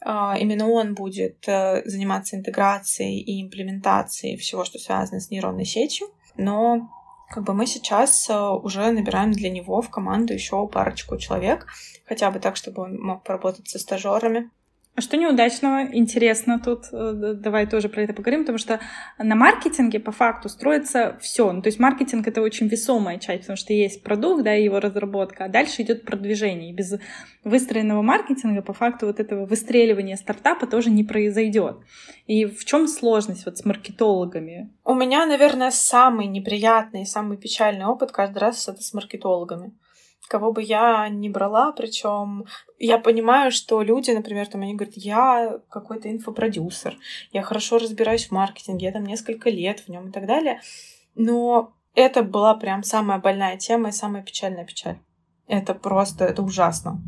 А, именно он будет э, заниматься интеграцией и имплементацией всего, что связано с нейронной сетью. Но как бы мы сейчас э, уже набираем для него в команду еще парочку человек, хотя бы так, чтобы он мог поработать со стажерами. А что неудачного? Интересно тут. Э, давай тоже про это поговорим, потому что на маркетинге по факту строится все. Ну, то есть маркетинг — это очень весомая часть, потому что есть продукт, да, и его разработка, а дальше идет продвижение. И без выстроенного маркетинга по факту вот этого выстреливания стартапа тоже не произойдет. И в чем сложность вот с маркетологами? У меня, наверное, самый неприятный, самый печальный опыт каждый раз это с маркетологами кого бы я ни брала, причем я понимаю, что люди, например, там они говорят, я какой-то инфопродюсер, я хорошо разбираюсь в маркетинге, я там несколько лет в нем и так далее, но это была прям самая больная тема и самая печальная печаль. Это просто, это ужасно.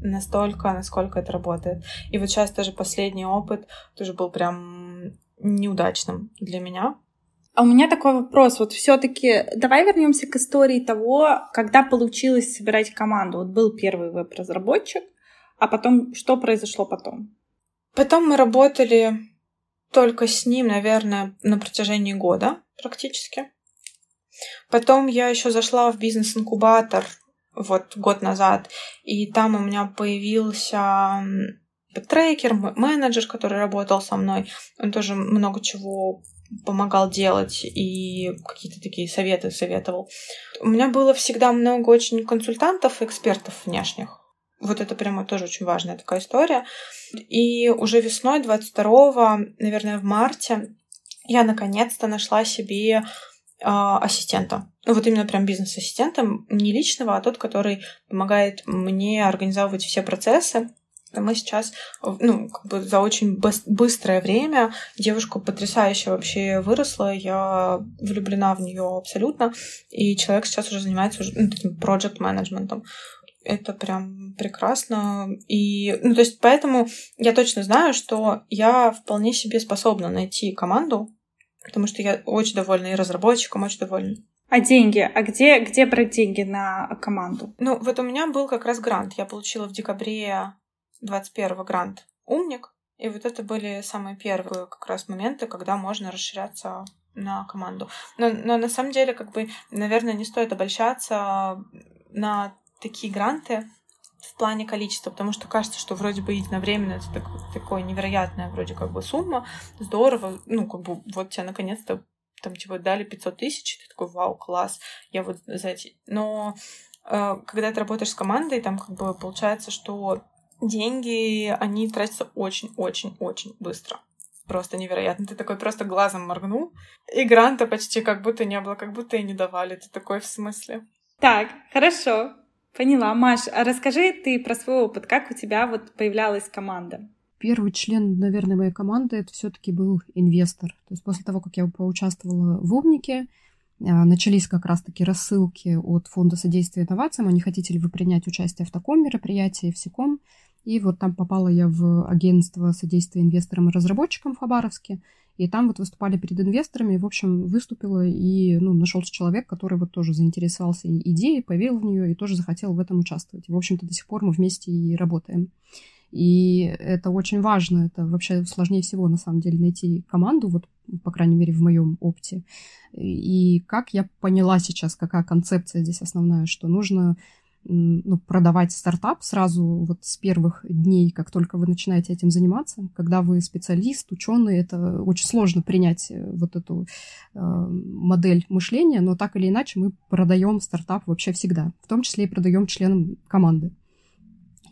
Настолько, насколько это работает. И вот сейчас тоже последний опыт тоже был прям неудачным для меня, а у меня такой вопрос. Вот все-таки давай вернемся к истории того, когда получилось собирать команду. Вот был первый веб-разработчик, а потом что произошло потом? Потом мы работали только с ним, наверное, на протяжении года практически. Потом я еще зашла в бизнес-инкубатор вот год назад, и там у меня появился трекер, менеджер, который работал со мной. Он тоже много чего помогал делать и какие-то такие советы советовал. У меня было всегда много очень консультантов, экспертов внешних. Вот это прямо тоже очень важная такая история. И уже весной 22 наверное, в марте я наконец-то нашла себе э, ассистента. Ну, вот именно прям бизнес-ассистента, не личного, а тот, который помогает мне организовывать все процессы мы сейчас, ну, как бы за очень быстрое время девушка потрясающе вообще выросла, я влюблена в нее абсолютно, и человек сейчас уже занимается уже, ну, таким project менеджментом это прям прекрасно. И, ну, то есть, поэтому я точно знаю, что я вполне себе способна найти команду, потому что я очень довольна и разработчиком, очень довольна. А деньги? А где, где брать деньги на команду? Ну, вот у меня был как раз грант. Я получила в декабре 21 грант «Умник». И вот это были самые первые как раз моменты, когда можно расширяться на команду. Но, но на самом деле, как бы, наверное, не стоит обольщаться на такие гранты в плане количества, потому что кажется, что вроде бы единовременно это так, такое невероятная вроде как бы сумма, здорово, ну, как бы вот тебе наконец-то там типа дали 500 тысяч, ты такой, вау, класс, я вот за эти... Но э, когда ты работаешь с командой, там как бы получается, что деньги, они тратятся очень-очень-очень быстро. Просто невероятно. Ты такой просто глазом моргнул, и гранта почти как будто не было, как будто и не давали. Ты такой в смысле? Так, хорошо. Поняла. Маш, а расскажи ты про свой опыт. Как у тебя вот появлялась команда? Первый член, наверное, моей команды это все-таки был инвестор. То есть после того, как я поучаствовала в Умнике, а, начались как раз-таки рассылки от Фонда содействия инновациям, а не хотите ли вы принять участие в таком мероприятии, в СИКОМ. И вот там попала я в агентство содействия инвесторам и разработчикам в Хабаровске. И там вот выступали перед инвесторами, в общем, выступила, и ну, нашелся человек, который вот тоже заинтересовался идеей, поверил в нее и тоже захотел в этом участвовать. И, в общем-то, до сих пор мы вместе и работаем. И это очень важно, это вообще сложнее всего, на самом деле, найти команду, вот, по крайней мере, в моем опыте. И как я поняла сейчас, какая концепция здесь основная, что нужно ну, продавать стартап сразу вот с первых дней, как только вы начинаете этим заниматься. Когда вы специалист, ученый, это очень сложно принять э, вот эту э, модель мышления, но так или иначе мы продаем стартап вообще всегда, в том числе и продаем членам команды.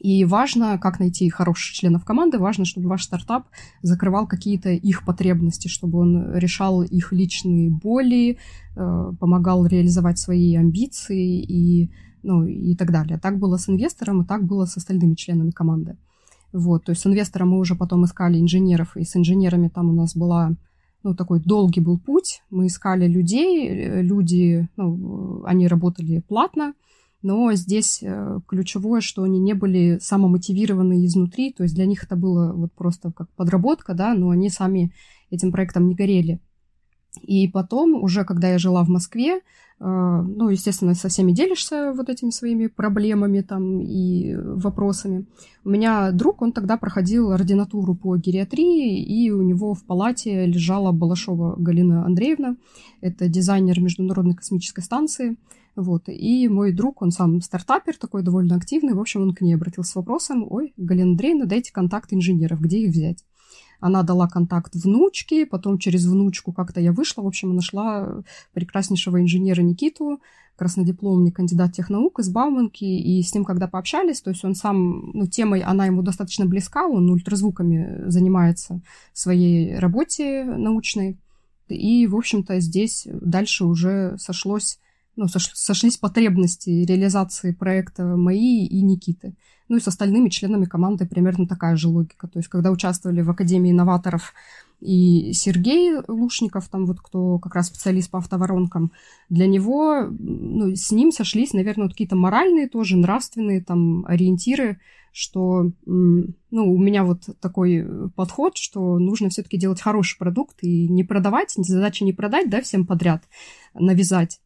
И важно, как найти хороших членов команды, важно, чтобы ваш стартап закрывал какие-то их потребности, чтобы он решал их личные боли, э, помогал реализовать свои амбиции и ну и так далее. Так было с инвестором, и так было с остальными членами команды. Вот, то есть с инвестором мы уже потом искали инженеров, и с инженерами там у нас была, ну, такой долгий был путь. Мы искали людей, э, люди, ну, они работали платно, но здесь э, ключевое, что они не были самомотивированы изнутри, то есть для них это было вот просто как подработка, да, но они сами этим проектом не горели. И потом, уже когда я жила в Москве, а, ну, естественно, со всеми делишься вот этими своими проблемами там и вопросами. У меня друг, он тогда проходил ординатуру по гериатрии, и у него в палате лежала Балашова Галина Андреевна, это дизайнер Международной космической станции. Вот. И мой друг, он сам стартапер такой, довольно активный. В общем, он к ней обратился с вопросом, ой, Галина Андреевна, дайте контакт инженеров, где их взять? Она дала контакт внучке, потом через внучку как-то я вышла, в общем, нашла прекраснейшего инженера Никиту, краснодипломный кандидат технаук из Бауманки, и с ним, когда пообщались, то есть он сам, ну, темой, она ему достаточно близка, он ультразвуками занимается в своей работе научной, и, в общем-то, здесь дальше уже сошлось ну, сошлись потребности реализации проекта мои и Никиты. Ну и с остальными членами команды примерно такая же логика. То есть, когда участвовали в Академии инноваторов и Сергей Лушников, там вот кто как раз специалист по автоворонкам, для него, ну, с ним сошлись, наверное, вот какие-то моральные тоже, нравственные там ориентиры, что, ну, у меня вот такой подход, что нужно все-таки делать хороший продукт и не продавать, задача не продать, да, всем подряд, навязать,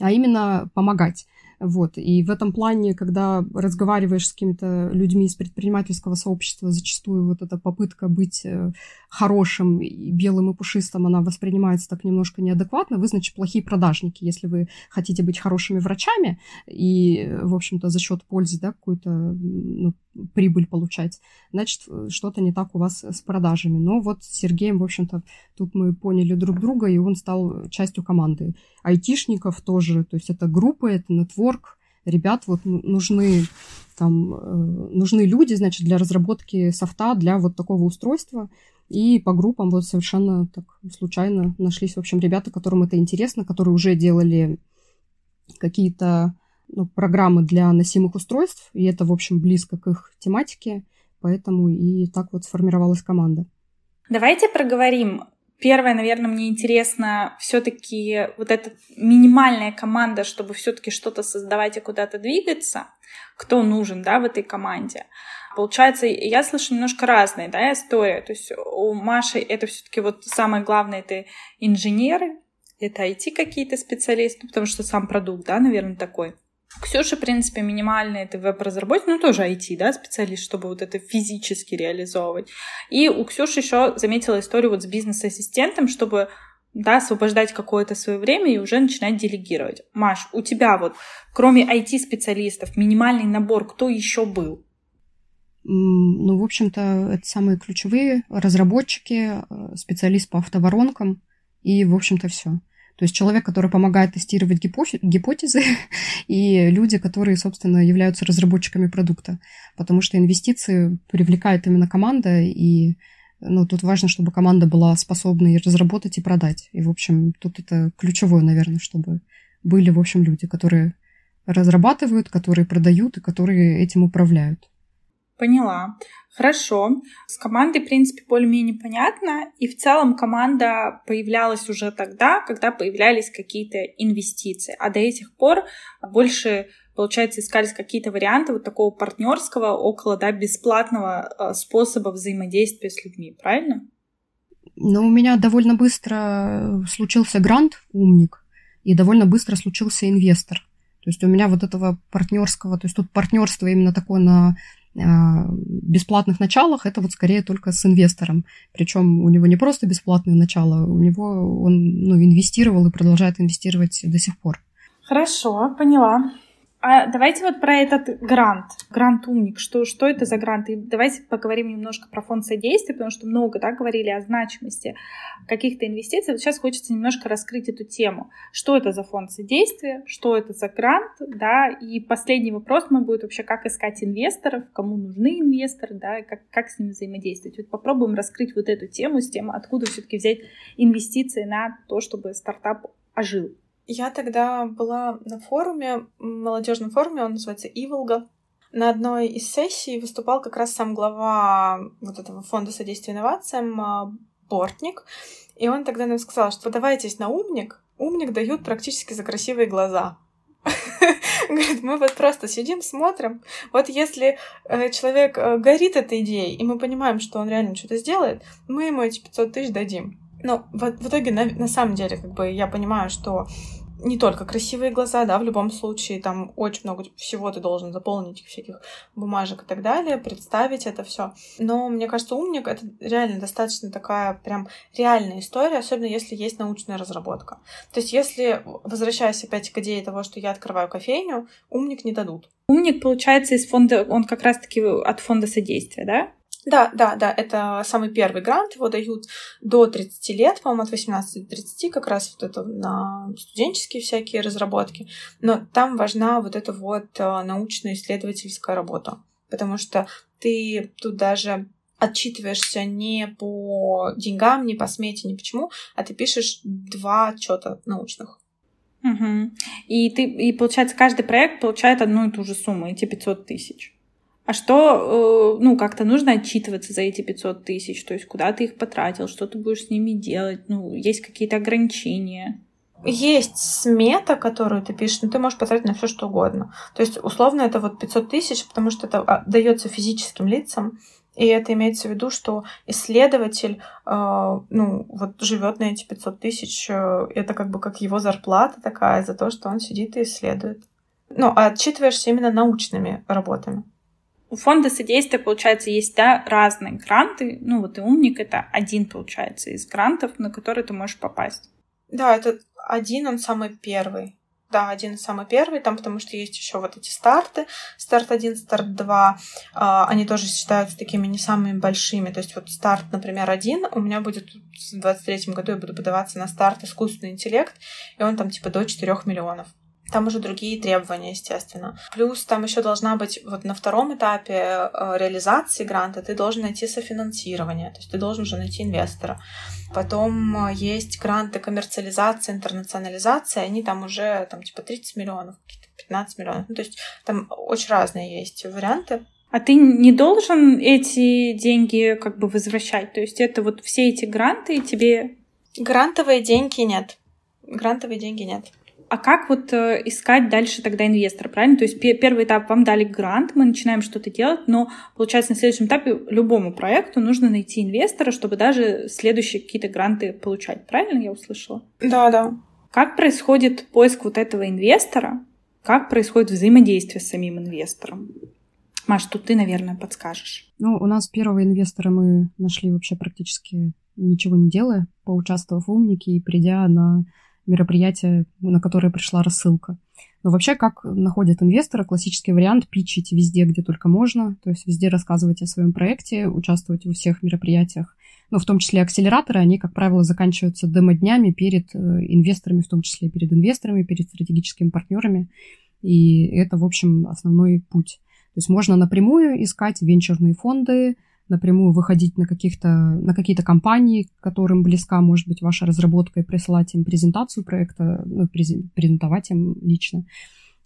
а именно помогать. Вот. И в этом плане, когда разговариваешь с какими-то людьми из предпринимательского сообщества, зачастую вот эта попытка быть э, хорошим, белым и пушистым, она воспринимается так немножко неадекватно. Вы, значит, плохие продажники, если вы хотите быть хорошими врачами и, в общем-то, за счет пользы, да, какую-то ну, прибыль получать, значит, что-то не так у вас с продажами. Но вот с Сергеем, в общем-то, тут мы поняли друг друга, и он стал частью команды. Айтишников тоже, то есть это группы, это нетворк, ребят вот нужны там э, нужны люди, значит, для разработки софта, для вот такого устройства. И по группам вот совершенно так случайно нашлись, в общем, ребята, которым это интересно, которые уже делали какие-то ну, программы для носимых устройств, и это, в общем, близко к их тематике, поэтому и так вот сформировалась команда. Давайте проговорим. Первое, наверное, мне интересно все-таки вот эта минимальная команда, чтобы все-таки что-то создавать и куда-то двигаться. Кто нужен, да, в этой команде? Получается, я слышу немножко разные, да, истории. То есть у Маши это все-таки вот самое главное, это инженеры, это IT какие-то специалисты, потому что сам продукт, да, наверное, такой. Ксюша, в принципе, минимальный это веб-разработчик, ну, тоже IT, да, специалист, чтобы вот это физически реализовывать. И у Ксюши еще заметила историю вот с бизнес-ассистентом, чтобы да, освобождать какое-то свое время и уже начинать делегировать. Маш, у тебя вот, кроме IT-специалистов, минимальный набор, кто еще был? Ну, в общем-то, это самые ключевые разработчики, э, специалист по автоворонкам и, в общем-то, все. То есть человек, который помогает тестировать гипотезы, и люди, которые, собственно, являются разработчиками продукта. Потому что инвестиции привлекает именно команда, и ну, тут важно, чтобы команда была способна и разработать, и продать. И, в общем, тут это ключевое, наверное, чтобы были, в общем, люди, которые разрабатывают, которые продают и которые этим управляют. Поняла. Хорошо. С командой, в принципе, более-менее понятно. И в целом команда появлялась уже тогда, когда появлялись какие-то инвестиции. А до этих пор больше, получается, искались какие-то варианты вот такого партнерского, около да, бесплатного э, способа взаимодействия с людьми. Правильно? Ну, у меня довольно быстро случился грант «Умник», и довольно быстро случился инвестор. То есть у меня вот этого партнерского, то есть тут партнерство именно такое на бесплатных началах это вот скорее только с инвестором. Причем у него не просто бесплатное начало, у него он ну, инвестировал и продолжает инвестировать до сих пор. Хорошо, поняла. А давайте вот про этот грант, грант умник, что, что это за грант? И давайте поговорим немножко про фонд содействия, потому что много да, говорили о значимости каких-то инвестиций. Вот сейчас хочется немножко раскрыть эту тему. Что это за фонд содействия, что это за грант, да, и последний вопрос мой будет вообще, как искать инвесторов, кому нужны инвесторы, да, и как, как с ними взаимодействовать. Вот попробуем раскрыть вот эту тему с тем, откуда все-таки взять инвестиции на то, чтобы стартап ожил. Я тогда была на форуме, молодежном форуме, он называется Иволга. На одной из сессий выступал как раз сам глава вот этого фонда содействия инновациям а, Бортник. И он тогда нам сказал, что подавайтесь на умник, умник дают практически за красивые глаза. Говорит, мы вот просто сидим, смотрим. Вот если э, человек э, горит этой идеей, и мы понимаем, что он реально что-то сделает, мы ему эти 500 тысяч дадим. Ну, в, в итоге, на, на самом деле, как бы я понимаю, что не только красивые глаза, да, в любом случае, там очень много всего ты должен заполнить, всяких бумажек и так далее, представить это все. Но мне кажется, умник — это реально достаточно такая прям реальная история, особенно если есть научная разработка. То есть если, возвращаясь опять к идее того, что я открываю кофейню, умник не дадут. Умник, получается, из фонда, он как раз-таки от фонда содействия, да? Да, да, да, это самый первый грант, его дают до 30 лет, по-моему, от 18 до 30, как раз вот это на студенческие всякие разработки, но там важна вот эта вот э, научно-исследовательская работа, потому что ты тут даже отчитываешься не по деньгам, не по смете, ни почему, а ты пишешь два отчета научных. Угу. И ты, и получается, каждый проект получает одну и ту же сумму, эти 500 тысяч. А что, э, ну, как-то нужно отчитываться за эти 500 тысяч, то есть куда ты их потратил, что ты будешь с ними делать, ну, есть какие-то ограничения. Есть смета, которую ты пишешь, но ты можешь потратить на все что угодно. То есть, условно, это вот 500 тысяч, потому что это а, дается физическим лицам, и это имеется в виду, что исследователь, э, ну, вот живет на эти 500 тысяч, э, это как бы как его зарплата такая за то, что он сидит и исследует. Ну, а отчитываешься именно научными работами. У фонда содействия, получается, есть да, разные гранты. Ну, вот и умник — это один, получается, из грантов, на который ты можешь попасть. Да, это один, он самый первый. Да, один самый первый, там потому что есть еще вот эти старты, старт 1, старт 2, а, они тоже считаются такими не самыми большими, то есть вот старт, например, один, у меня будет в 23 году я буду подаваться на старт искусственный интеллект, и он там типа до 4 миллионов. Там уже другие требования, естественно. Плюс там еще должна быть вот на втором этапе э, реализации гранта ты должен найти софинансирование, то есть ты должен уже найти инвестора. Потом э, есть гранты коммерциализации, интернационализации, они там уже там типа 30 миллионов, 15 миллионов. Ну, то есть там очень разные есть варианты. А ты не должен эти деньги как бы возвращать? То есть это вот все эти гранты тебе... Грантовые деньги нет. Грантовые деньги нет. А как вот э, искать дальше тогда инвестора, правильно? То есть первый этап вам дали грант, мы начинаем что-то делать, но получается на следующем этапе любому проекту нужно найти инвестора, чтобы даже следующие какие-то гранты получать, правильно я услышала? Да, да. Как происходит поиск вот этого инвестора? Как происходит взаимодействие с самим инвестором? Маш, тут ты, наверное, подскажешь. Ну, у нас первого инвестора мы нашли вообще практически ничего не делая, поучаствовав в умнике и придя на мероприятие, на которое пришла рассылка. Но вообще, как находят инвестора, классический вариант – питчить везде, где только можно, то есть везде рассказывать о своем проекте, участвовать во всех мероприятиях. Но в том числе акселераторы, они, как правило, заканчиваются демо-днями перед э, инвесторами, в том числе перед инвесторами, перед стратегическими партнерами. И это, в общем, основной путь. То есть можно напрямую искать венчурные фонды, напрямую выходить на, каких-то, на какие-то компании, которым близка, может быть, ваша разработка, и присылать им презентацию проекта, ну, презентовать им лично.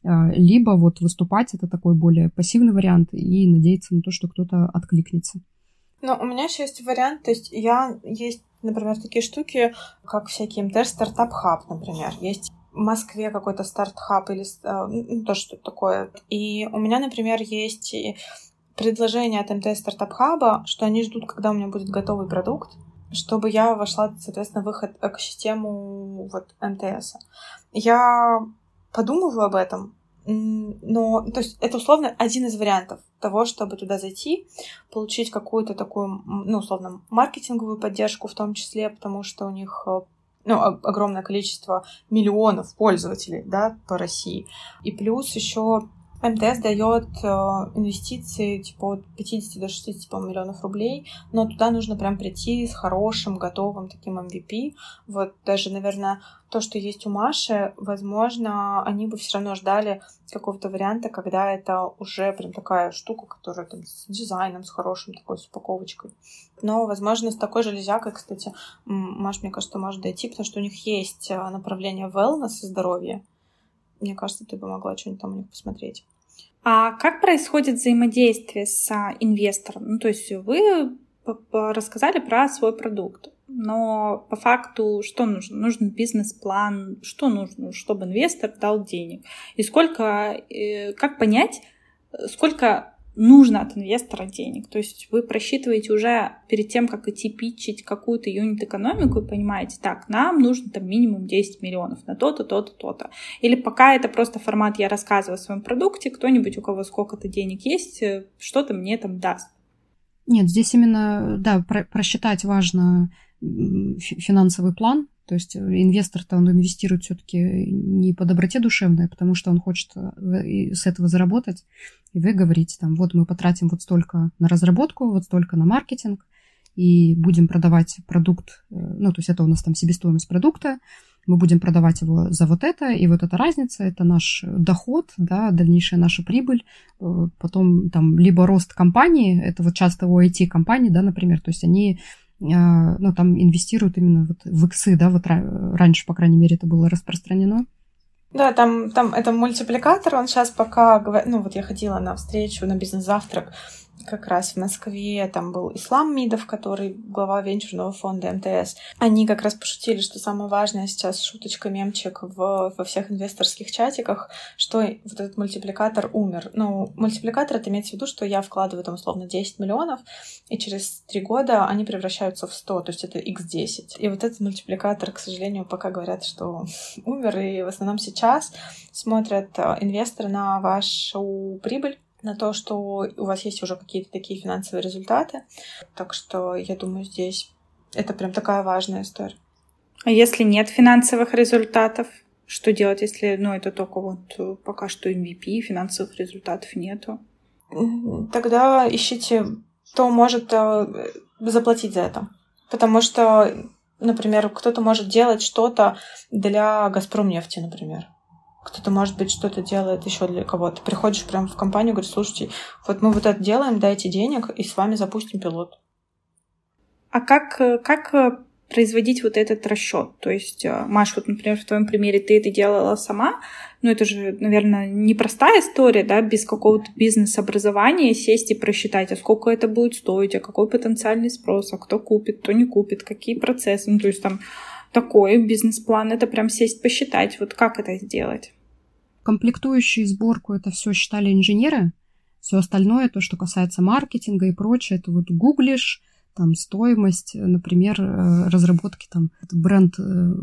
А, либо вот выступать, это такой более пассивный вариант, и надеяться на то, что кто-то откликнется. Ну, у меня еще есть вариант, то есть я есть, например, такие штуки, как всякие МТР Стартап Хаб, например. Есть в Москве какой-то старт-хаб или ну, то, что такое. И у меня, например, есть предложение от МТС Стартап Хаба, что они ждут, когда у меня будет готовый продукт, чтобы я вошла, соответственно, в их экосистему вот МТС. Я подумываю об этом, но, то есть, это условно один из вариантов того, чтобы туда зайти, получить какую-то такую, ну, условно, маркетинговую поддержку в том числе, потому что у них э, ну, огромное количество миллионов пользователей, да, по России. И плюс еще МТС дает э, инвестиции типа от 50 до 60 по миллионов рублей, но туда нужно прям прийти с хорошим, готовым таким MVP. Вот даже, наверное, то, что есть у Маши, возможно, они бы все равно ждали какого-то варианта, когда это уже прям такая штука, которая там с дизайном, с хорошим такой, с упаковочкой. Но, возможно, с такой железякой, кстати, Маш, мне кажется, может дойти, потому что у них есть э, направление wellness и здоровье. Мне кажется, ты бы могла что-нибудь там у них посмотреть. А как происходит взаимодействие с а, инвестором? Ну, то есть вы рассказали про свой продукт, но по факту что нужно? Нужен бизнес-план, что нужно, чтобы инвестор дал денег? И сколько, э, как понять, сколько нужно от инвестора денег. То есть вы просчитываете уже перед тем, как идти питчить какую-то юнит-экономику, и понимаете, так, нам нужно там минимум 10 миллионов на то-то, то-то, то-то. Или пока это просто формат, я рассказываю о своем продукте, кто-нибудь, у кого сколько-то денег есть, э, что-то мне там даст. Нет, здесь именно, да, про просчитать важно финансовый план, то есть инвестор-то он инвестирует все-таки не по доброте душевной, а потому что он хочет э, с этого заработать. И вы говорите там, вот мы потратим вот столько на разработку, вот столько на маркетинг, и будем продавать продукт, э, ну, то есть это у нас там себестоимость продукта, мы будем продавать его за вот это, и вот эта разница, это наш доход, да, дальнейшая наша прибыль, э, потом там либо рост компании, это вот часто у IT-компаний, да, например, то есть они ну, там инвестируют именно вот в иксы, да, вот раньше, по крайней мере, это было распространено. Да, там, там это мультипликатор, он сейчас пока, ну вот я ходила на встречу, на бизнес-завтрак, как раз в Москве, там был Ислам Мидов, который глава венчурного фонда МТС. Они как раз пошутили, что самое важное сейчас шуточка, мемчик в, во всех инвесторских чатиках, что вот этот мультипликатор умер. Ну, мультипликатор — это имеется в виду, что я вкладываю там условно 10 миллионов, и через три года они превращаются в 100, то есть это x10. И вот этот мультипликатор, к сожалению, пока говорят, что умер, и в основном сейчас смотрят э, инвесторы на вашу прибыль, на то, что у вас есть уже какие-то такие финансовые результаты. Так что я думаю, здесь это прям такая важная история. А если нет финансовых результатов, что делать, если, ну, это только вот э, пока что MVP, финансовых результатов нету? Тогда ищите, кто может э, заплатить за это. Потому что, например, кто-то может делать что-то для Газпром нефти, например. Кто-то, может быть, что-то делает еще для кого-то. Приходишь прямо в компанию, говоришь, слушайте, вот мы вот это делаем, дайте денег, и с вами запустим пилот. А как, как производить вот этот расчет? То есть, э, Маш, вот, например, в твоем примере ты это делала сама, но это же, наверное, непростая история, да, без какого-то бизнес-образования сесть и просчитать, а сколько это будет стоить, а какой потенциальный спрос, а кто купит, кто не купит, какие процессы, ну, то есть там такой бизнес-план, это прям сесть посчитать, вот как это сделать. Комплектующие сборку это все считали инженеры, все остальное, то, что касается маркетинга и прочее, это вот гуглишь, там стоимость, например, э, разработки там бренд э,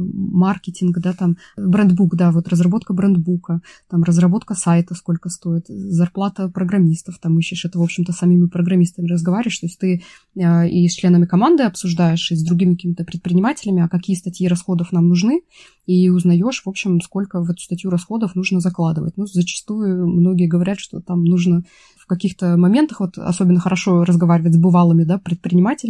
да, там брендбук, да, вот разработка брендбука, там разработка сайта сколько стоит, зарплата программистов, там ищешь это, в общем-то, самими программистами разговариваешь, то есть ты э, и с членами команды обсуждаешь, и с другими какими-то предпринимателями, а какие статьи расходов нам нужны, и узнаешь, в общем, сколько в эту статью расходов нужно закладывать. Ну, зачастую многие говорят, что там нужно в каких-то моментах, вот особенно хорошо разговаривать с бывалыми да, предпринимателями,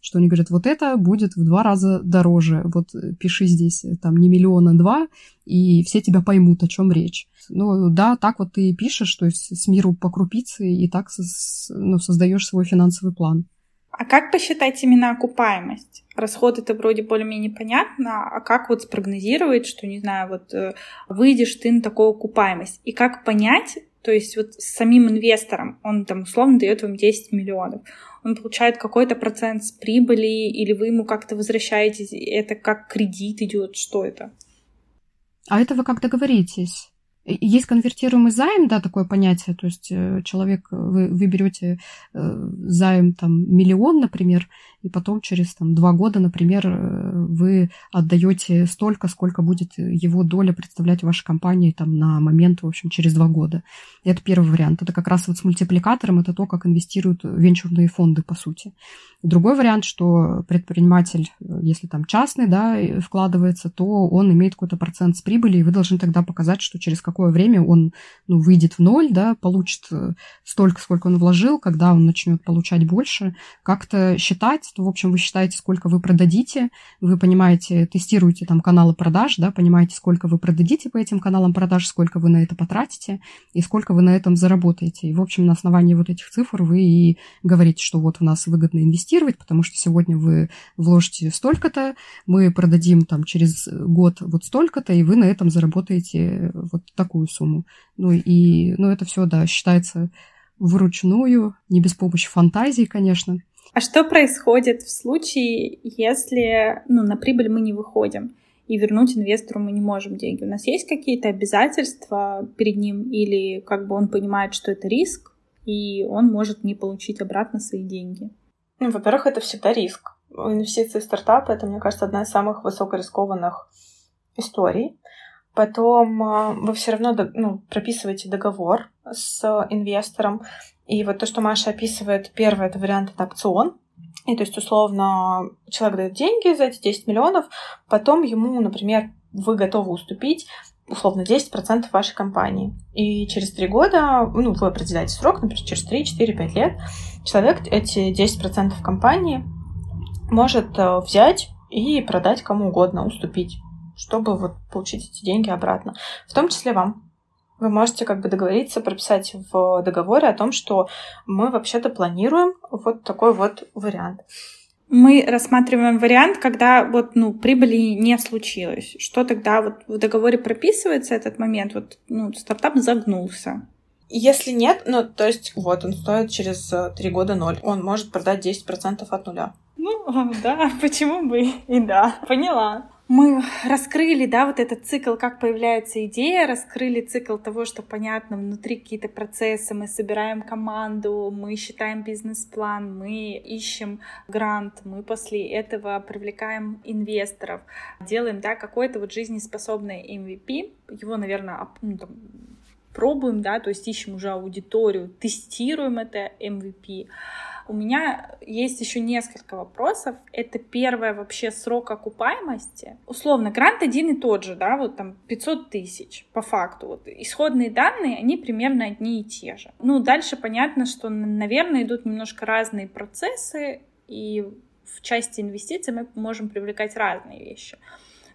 что они говорят, вот это будет в два раза дороже, вот пиши здесь там не миллиона два, и все тебя поймут, о чем речь. Ну да, так вот ты пишешь, то есть с миру по крупице, и так ну, создаешь свой финансовый план. А как посчитать именно окупаемость? Расход это вроде более-менее понятно, а как вот спрогнозировать, что, не знаю, вот э, выйдешь ты на такую окупаемость? И как понять, то есть вот самим инвестором, он там условно дает вам 10 миллионов, он получает какой-то процент с прибыли, или вы ему как-то возвращаете, это как кредит идет, что это? А это вы как договоритесь? Есть конвертируемый займ, да, такое понятие, то есть э, человек, вы, вы берете э, займ там миллион, например, и потом через там, два года, например, э, вы отдаете столько, сколько будет его доля представлять вашей компании там, на момент, в общем, через два года. Это первый вариант. Это как раз вот с мультипликатором, это то, как инвестируют венчурные фонды, по сути. Другой вариант, что предприниматель, если там частный, да, вкладывается, то он имеет какой-то процент с прибыли, и вы должны тогда показать, что через какое время он ну, выйдет в ноль, да, получит столько, сколько он вложил, когда он начнет получать больше, как-то считать, то, в общем, вы считаете, сколько вы продадите, вы понимаете, тестируете там каналы продаж, да, понимаете, сколько вы продадите по этим каналам продаж, сколько вы на это потратите и сколько вы на этом заработаете. И, в общем, на основании вот этих цифр вы и говорите, что вот у нас выгодно инвестировать, потому что сегодня вы вложите столько-то, мы продадим там через год вот столько-то, и вы на этом заработаете вот такую сумму. Ну и, ну это все, да, считается вручную, не без помощи фантазии, конечно. А что происходит в случае, если ну, на прибыль мы не выходим? и вернуть инвестору мы не можем деньги. У нас есть какие-то обязательства перед ним или как бы он понимает, что это риск, и он может не получить обратно свои деньги? Ну, во-первых, это всегда риск. Инвестиции в стартап — это, мне кажется, одна из самых высокорискованных историй. Потом э, вы все равно ну, прописываете договор с инвестором. И вот то, что Маша описывает, первый это вариант это опцион. И то есть, условно, человек дает деньги за эти 10 миллионов, потом ему, например, вы готовы уступить условно 10% вашей компании. И через 3 года, ну, вы определяете срок, например, через 3, 4, 5 лет, человек эти 10% компании может э, взять и продать кому угодно, уступить, чтобы вот получить эти деньги обратно. В том числе вам. Вы можете как бы договориться, прописать в договоре о том, что мы вообще-то планируем вот такой вот вариант мы рассматриваем вариант, когда вот, ну, прибыли не случилось. Что тогда вот в договоре прописывается этот момент? Вот, ну, стартап загнулся. Если нет, ну, то есть, вот, он стоит через э, три года ноль. Он может продать 10% от нуля. Ну, да, почему бы и да. Поняла мы раскрыли, да, вот этот цикл, как появляется идея, раскрыли цикл того, что понятно, внутри какие-то процессы, мы собираем команду, мы считаем бизнес-план, мы ищем грант, мы после этого привлекаем инвесторов, делаем, да, какой-то вот жизнеспособный MVP, его, наверное, ну, там, пробуем, да, то есть ищем уже аудиторию, тестируем это MVP, у меня есть еще несколько вопросов. Это первое вообще срок окупаемости. Условно, грант один и тот же, да, вот там 500 тысяч по факту. Вот исходные данные, они примерно одни и те же. Ну, дальше понятно, что, наверное, идут немножко разные процессы, и в части инвестиций мы можем привлекать разные вещи.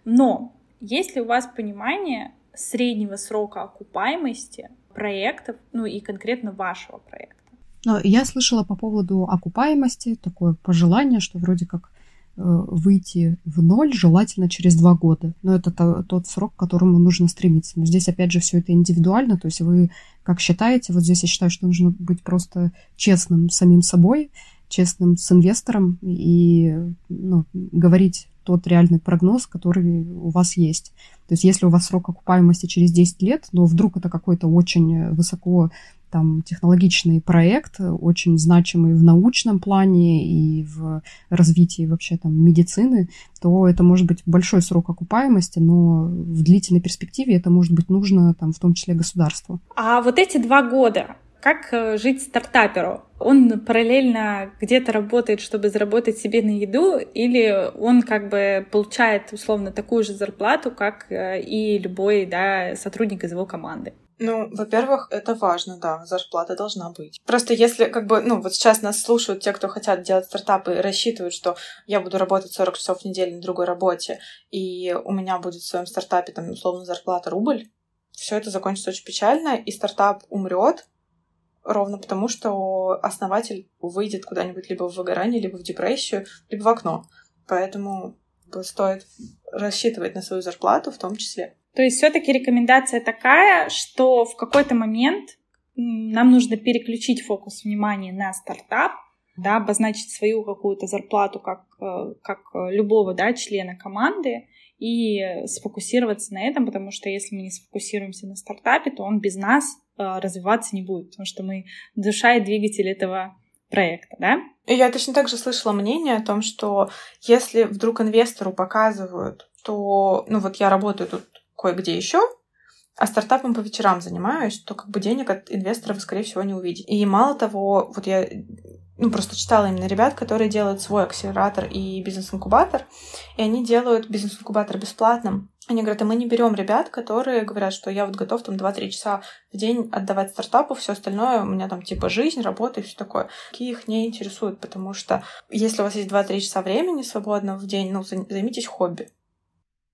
Но есть ли у вас понимание среднего срока окупаемости проектов, ну и конкретно вашего проекта? Но я слышала по поводу окупаемости такое пожелание, что вроде как э, выйти в ноль желательно через два года. Но это то, тот срок, к которому нужно стремиться. Но здесь, опять же, все это индивидуально. То есть вы как считаете, вот здесь я считаю, что нужно быть просто честным самим собой, честным с инвестором и ну, говорить тот реальный прогноз, который у вас есть. То есть если у вас срок окупаемости через 10 лет, но вдруг это какой-то очень высоко там технологичный проект, очень значимый в научном плане и в развитии вообще там медицины, то это может быть большой срок окупаемости, но в длительной перспективе это может быть нужно там в том числе государству. А вот эти два года, как э, жить стартаперу? Он параллельно где-то работает, чтобы заработать себе на еду, или он как бы получает условно такую же зарплату, как э, и любой да, сотрудник из его команды? Ну, во-первых, это важно, да, зарплата должна быть. Просто если, как бы, ну, вот сейчас нас слушают те, кто хотят делать стартапы рассчитывают, что я буду работать 40 часов в неделю на другой работе, и у меня будет в своем стартапе, там, условно, зарплата рубль, все это закончится очень печально, и стартап умрет, ровно потому, что основатель выйдет куда-нибудь либо в выгорание, либо в депрессию, либо в окно. Поэтому стоит рассчитывать на свою зарплату в том числе. То есть все-таки рекомендация такая, что в какой-то момент нам нужно переключить фокус внимания на стартап, да, обозначить свою какую-то зарплату как, э, как любого да, члена команды и сфокусироваться на этом, потому что если мы не сфокусируемся на стартапе, то он без нас э, развиваться не будет, потому что мы душа и двигатель этого проекта, да? И я точно так же слышала мнение о том, что если вдруг инвестору показывают, то, ну вот я работаю тут кое-где еще, а стартапом по вечерам занимаюсь, то как бы денег от инвестора вы, скорее всего, не увидите. И мало того, вот я ну, просто читала именно ребят, которые делают свой акселератор и бизнес-инкубатор, и они делают бизнес-инкубатор бесплатным. Они говорят, а мы не берем ребят, которые говорят, что я вот готов там 2-3 часа в день отдавать стартапу, все остальное у меня там типа жизнь, работа и все такое. Такие их не интересуют, потому что если у вас есть 2-3 часа времени свободного в день, ну, займитесь хобби.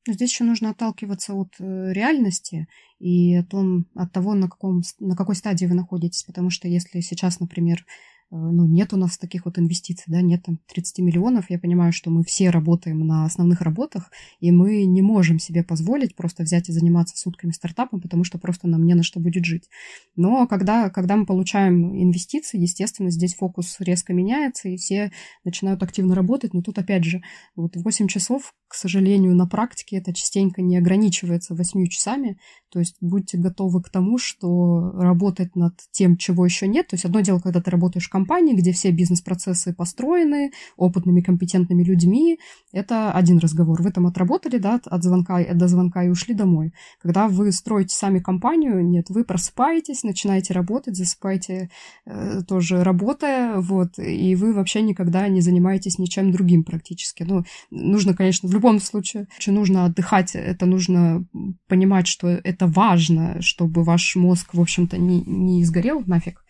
Здесь еще нужно отталкиваться от э, реальности и о том, от того, на, каком, на какой стадии вы находитесь. Потому что если сейчас, например, ну, нет у нас таких вот инвестиций, да, нет там 30 миллионов. Я понимаю, что мы все работаем на основных работах, и мы не можем себе позволить просто взять и заниматься сутками стартапом, потому что просто нам не на что будет жить. Но когда, когда мы получаем инвестиции, естественно, здесь фокус резко меняется, и все начинают активно работать. Но тут, опять же, вот 8 часов к сожалению, на практике это частенько не ограничивается восьмью часами. То есть будьте готовы к тому, что работать над тем, чего еще нет. То есть одно дело, когда ты работаешь компании, где все бизнес-процессы построены опытными, компетентными людьми, это один разговор. Вы там отработали, да, от звонка до звонка и ушли домой. Когда вы строите сами компанию, нет, вы просыпаетесь, начинаете работать, засыпаете э, тоже работая, вот, и вы вообще никогда не занимаетесь ничем другим практически. Ну, нужно, конечно, в любом случае, что нужно отдыхать, это нужно понимать, что это важно, чтобы ваш мозг, в общем-то, не, не сгорел нафиг.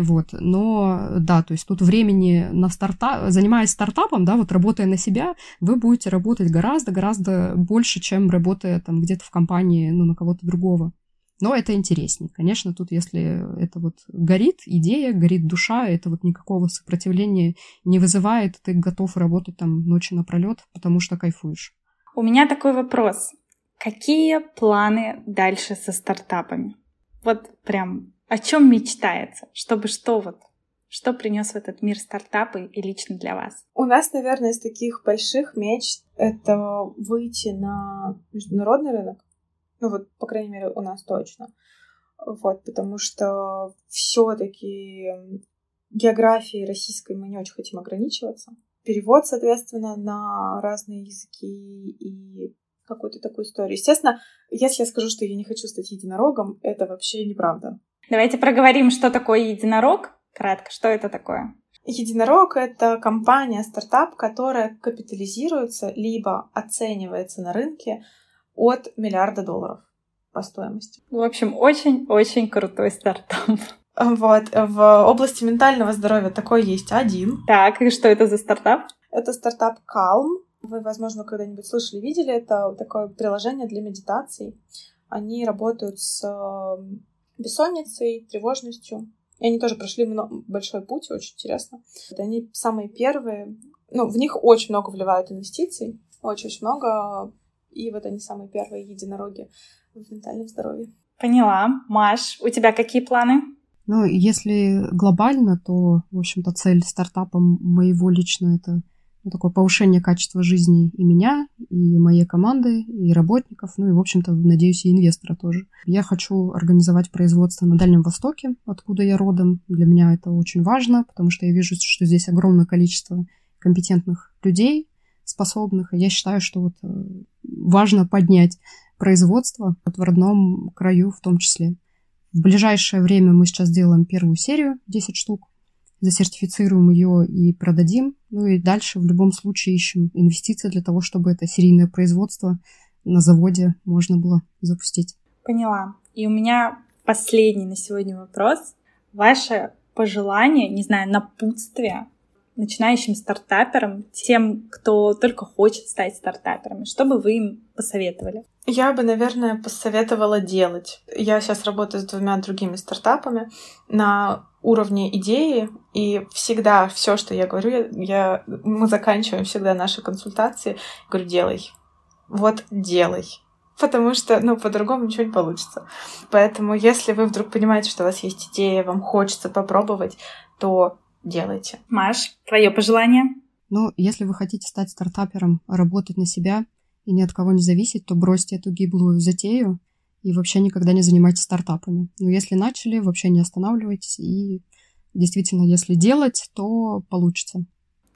Вот. Но да, то есть тут времени на стартап, занимаясь стартапом, да, вот работая на себя, вы будете работать гораздо-гораздо больше, чем работая там где-то в компании, ну, на кого-то другого. Но это интереснее. Конечно, тут если это вот горит идея, горит душа, это вот никакого сопротивления не вызывает, ты готов работать там ночи напролет, потому что кайфуешь. У меня такой вопрос. Какие планы дальше со стартапами? Вот прям о чем мечтается? Чтобы что вот? Что принес в этот мир стартапы и лично для вас? У нас, наверное, из таких больших мечт это выйти на международный рынок, ну вот, по крайней мере, у нас точно. Вот, потому что все-таки географией российской мы не очень хотим ограничиваться. Перевод, соответственно, на разные языки и какую-то такую историю. Естественно, если я скажу, что я не хочу стать единорогом, это вообще неправда. Давайте проговорим, что такое единорог. Кратко, что это такое? Единорог — это компания, стартап, которая капитализируется либо оценивается на рынке от миллиарда долларов по стоимости. В общем, очень-очень крутой стартап. Вот. В области ментального здоровья такой есть один. Так, и что это за стартап? Это стартап Calm. Вы, возможно, когда-нибудь слышали, видели. Это такое приложение для медитаций. Они работают с бессонницей, тревожностью. И они тоже прошли много, большой путь, очень интересно. Это они самые первые. Ну, в них очень много вливают инвестиций. Очень-очень много и вот они самые первые единороги в ментальном здоровье. Поняла. Маш, у тебя какие планы? Ну, если глобально, то, в общем-то, цель стартапа моего лично это ну, такое повышение качества жизни и меня, и моей команды, и работников, ну и, в общем-то, надеюсь, и инвестора тоже. Я хочу организовать производство на Дальнем Востоке, откуда я родом. Для меня это очень важно, потому что я вижу, что здесь огромное количество компетентных людей, способных. И я считаю, что вот э, важно поднять производство вот в родном краю в том числе. В ближайшее время мы сейчас делаем первую серию, 10 штук, засертифицируем ее и продадим. Ну и дальше в любом случае ищем инвестиции для того, чтобы это серийное производство на заводе можно было запустить. Поняла. И у меня последний на сегодня вопрос. Ваше пожелание, не знаю, напутствие начинающим стартаперам, тем, кто только хочет стать стартаперами? Что бы вы им посоветовали? Я бы, наверное, посоветовала делать. Я сейчас работаю с двумя другими стартапами на уровне идеи, и всегда все, что я говорю, я, мы заканчиваем всегда наши консультации. говорю, делай. Вот делай. Потому что, ну, по-другому ничего не получится. Поэтому, если вы вдруг понимаете, что у вас есть идея, вам хочется попробовать, то делайте. Маш, твое пожелание? Ну, если вы хотите стать стартапером, работать на себя и ни от кого не зависеть, то бросьте эту гиблую затею и вообще никогда не занимайтесь стартапами. Но если начали, вообще не останавливайтесь и действительно, если делать, то получится.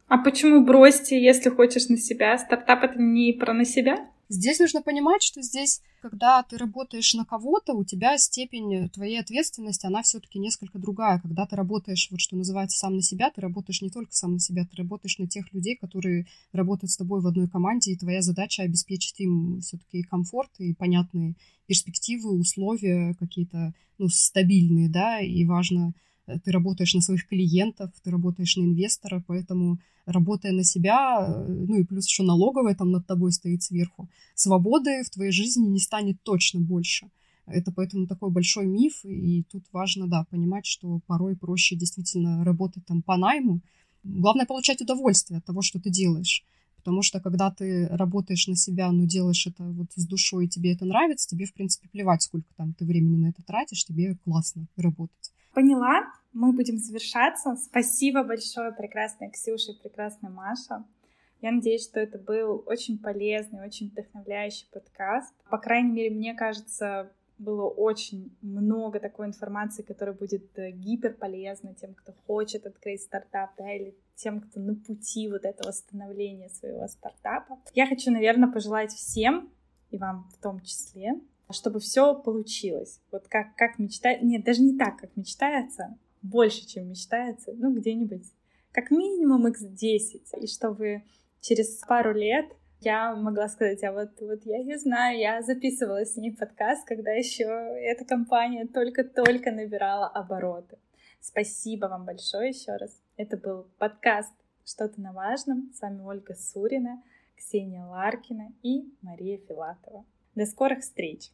А почему бросьте, если хочешь на себя? Стартап это не про на себя? Здесь нужно понимать, что здесь, когда ты работаешь на кого-то, у тебя степень твоей ответственности, она все-таки несколько другая. Когда ты работаешь, вот что называется, сам на себя, ты работаешь не только сам на себя, ты работаешь на тех людей, которые работают с тобой в одной команде, и твоя задача обеспечить им все-таки комфорт и понятные перспективы, условия какие-то ну, стабильные, да, и важно ты работаешь на своих клиентов, ты работаешь на инвестора, поэтому работая на себя, э, ну и плюс еще налоговая там над тобой стоит сверху, свободы в твоей жизни не станет точно больше. Это поэтому такой большой миф, и тут важно, да, понимать, что порой проще действительно работать там по найму. Главное получать удовольствие от того, что ты делаешь. Потому что когда ты работаешь на себя, но делаешь это вот с душой, и тебе это нравится, тебе, в принципе, плевать, сколько там ты времени на это тратишь, тебе классно работать. Поняла. Мы будем завершаться. Спасибо большое, прекрасная Ксюша и прекрасная Маша. Я надеюсь, что это был очень полезный, очень вдохновляющий подкаст. По крайней мере, мне кажется, было очень много такой информации, которая будет э, гиперполезна тем, кто хочет открыть стартап, да, или тем, кто на пути вот этого становления своего стартапа. Я хочу, наверное, пожелать всем, и вам в том числе, чтобы все получилось. Вот как, как мечтать, нет, даже не так, как мечтается, больше, чем мечтается, ну, где-нибудь как минимум x10, и чтобы через пару лет я могла сказать, а вот, вот я ее знаю, я записывала с ней подкаст, когда еще эта компания только-только набирала обороты. Спасибо вам большое еще раз. Это был подкаст «Что-то на важном». С вами Ольга Сурина, Ксения Ларкина и Мария Филатова. До скорых встреч!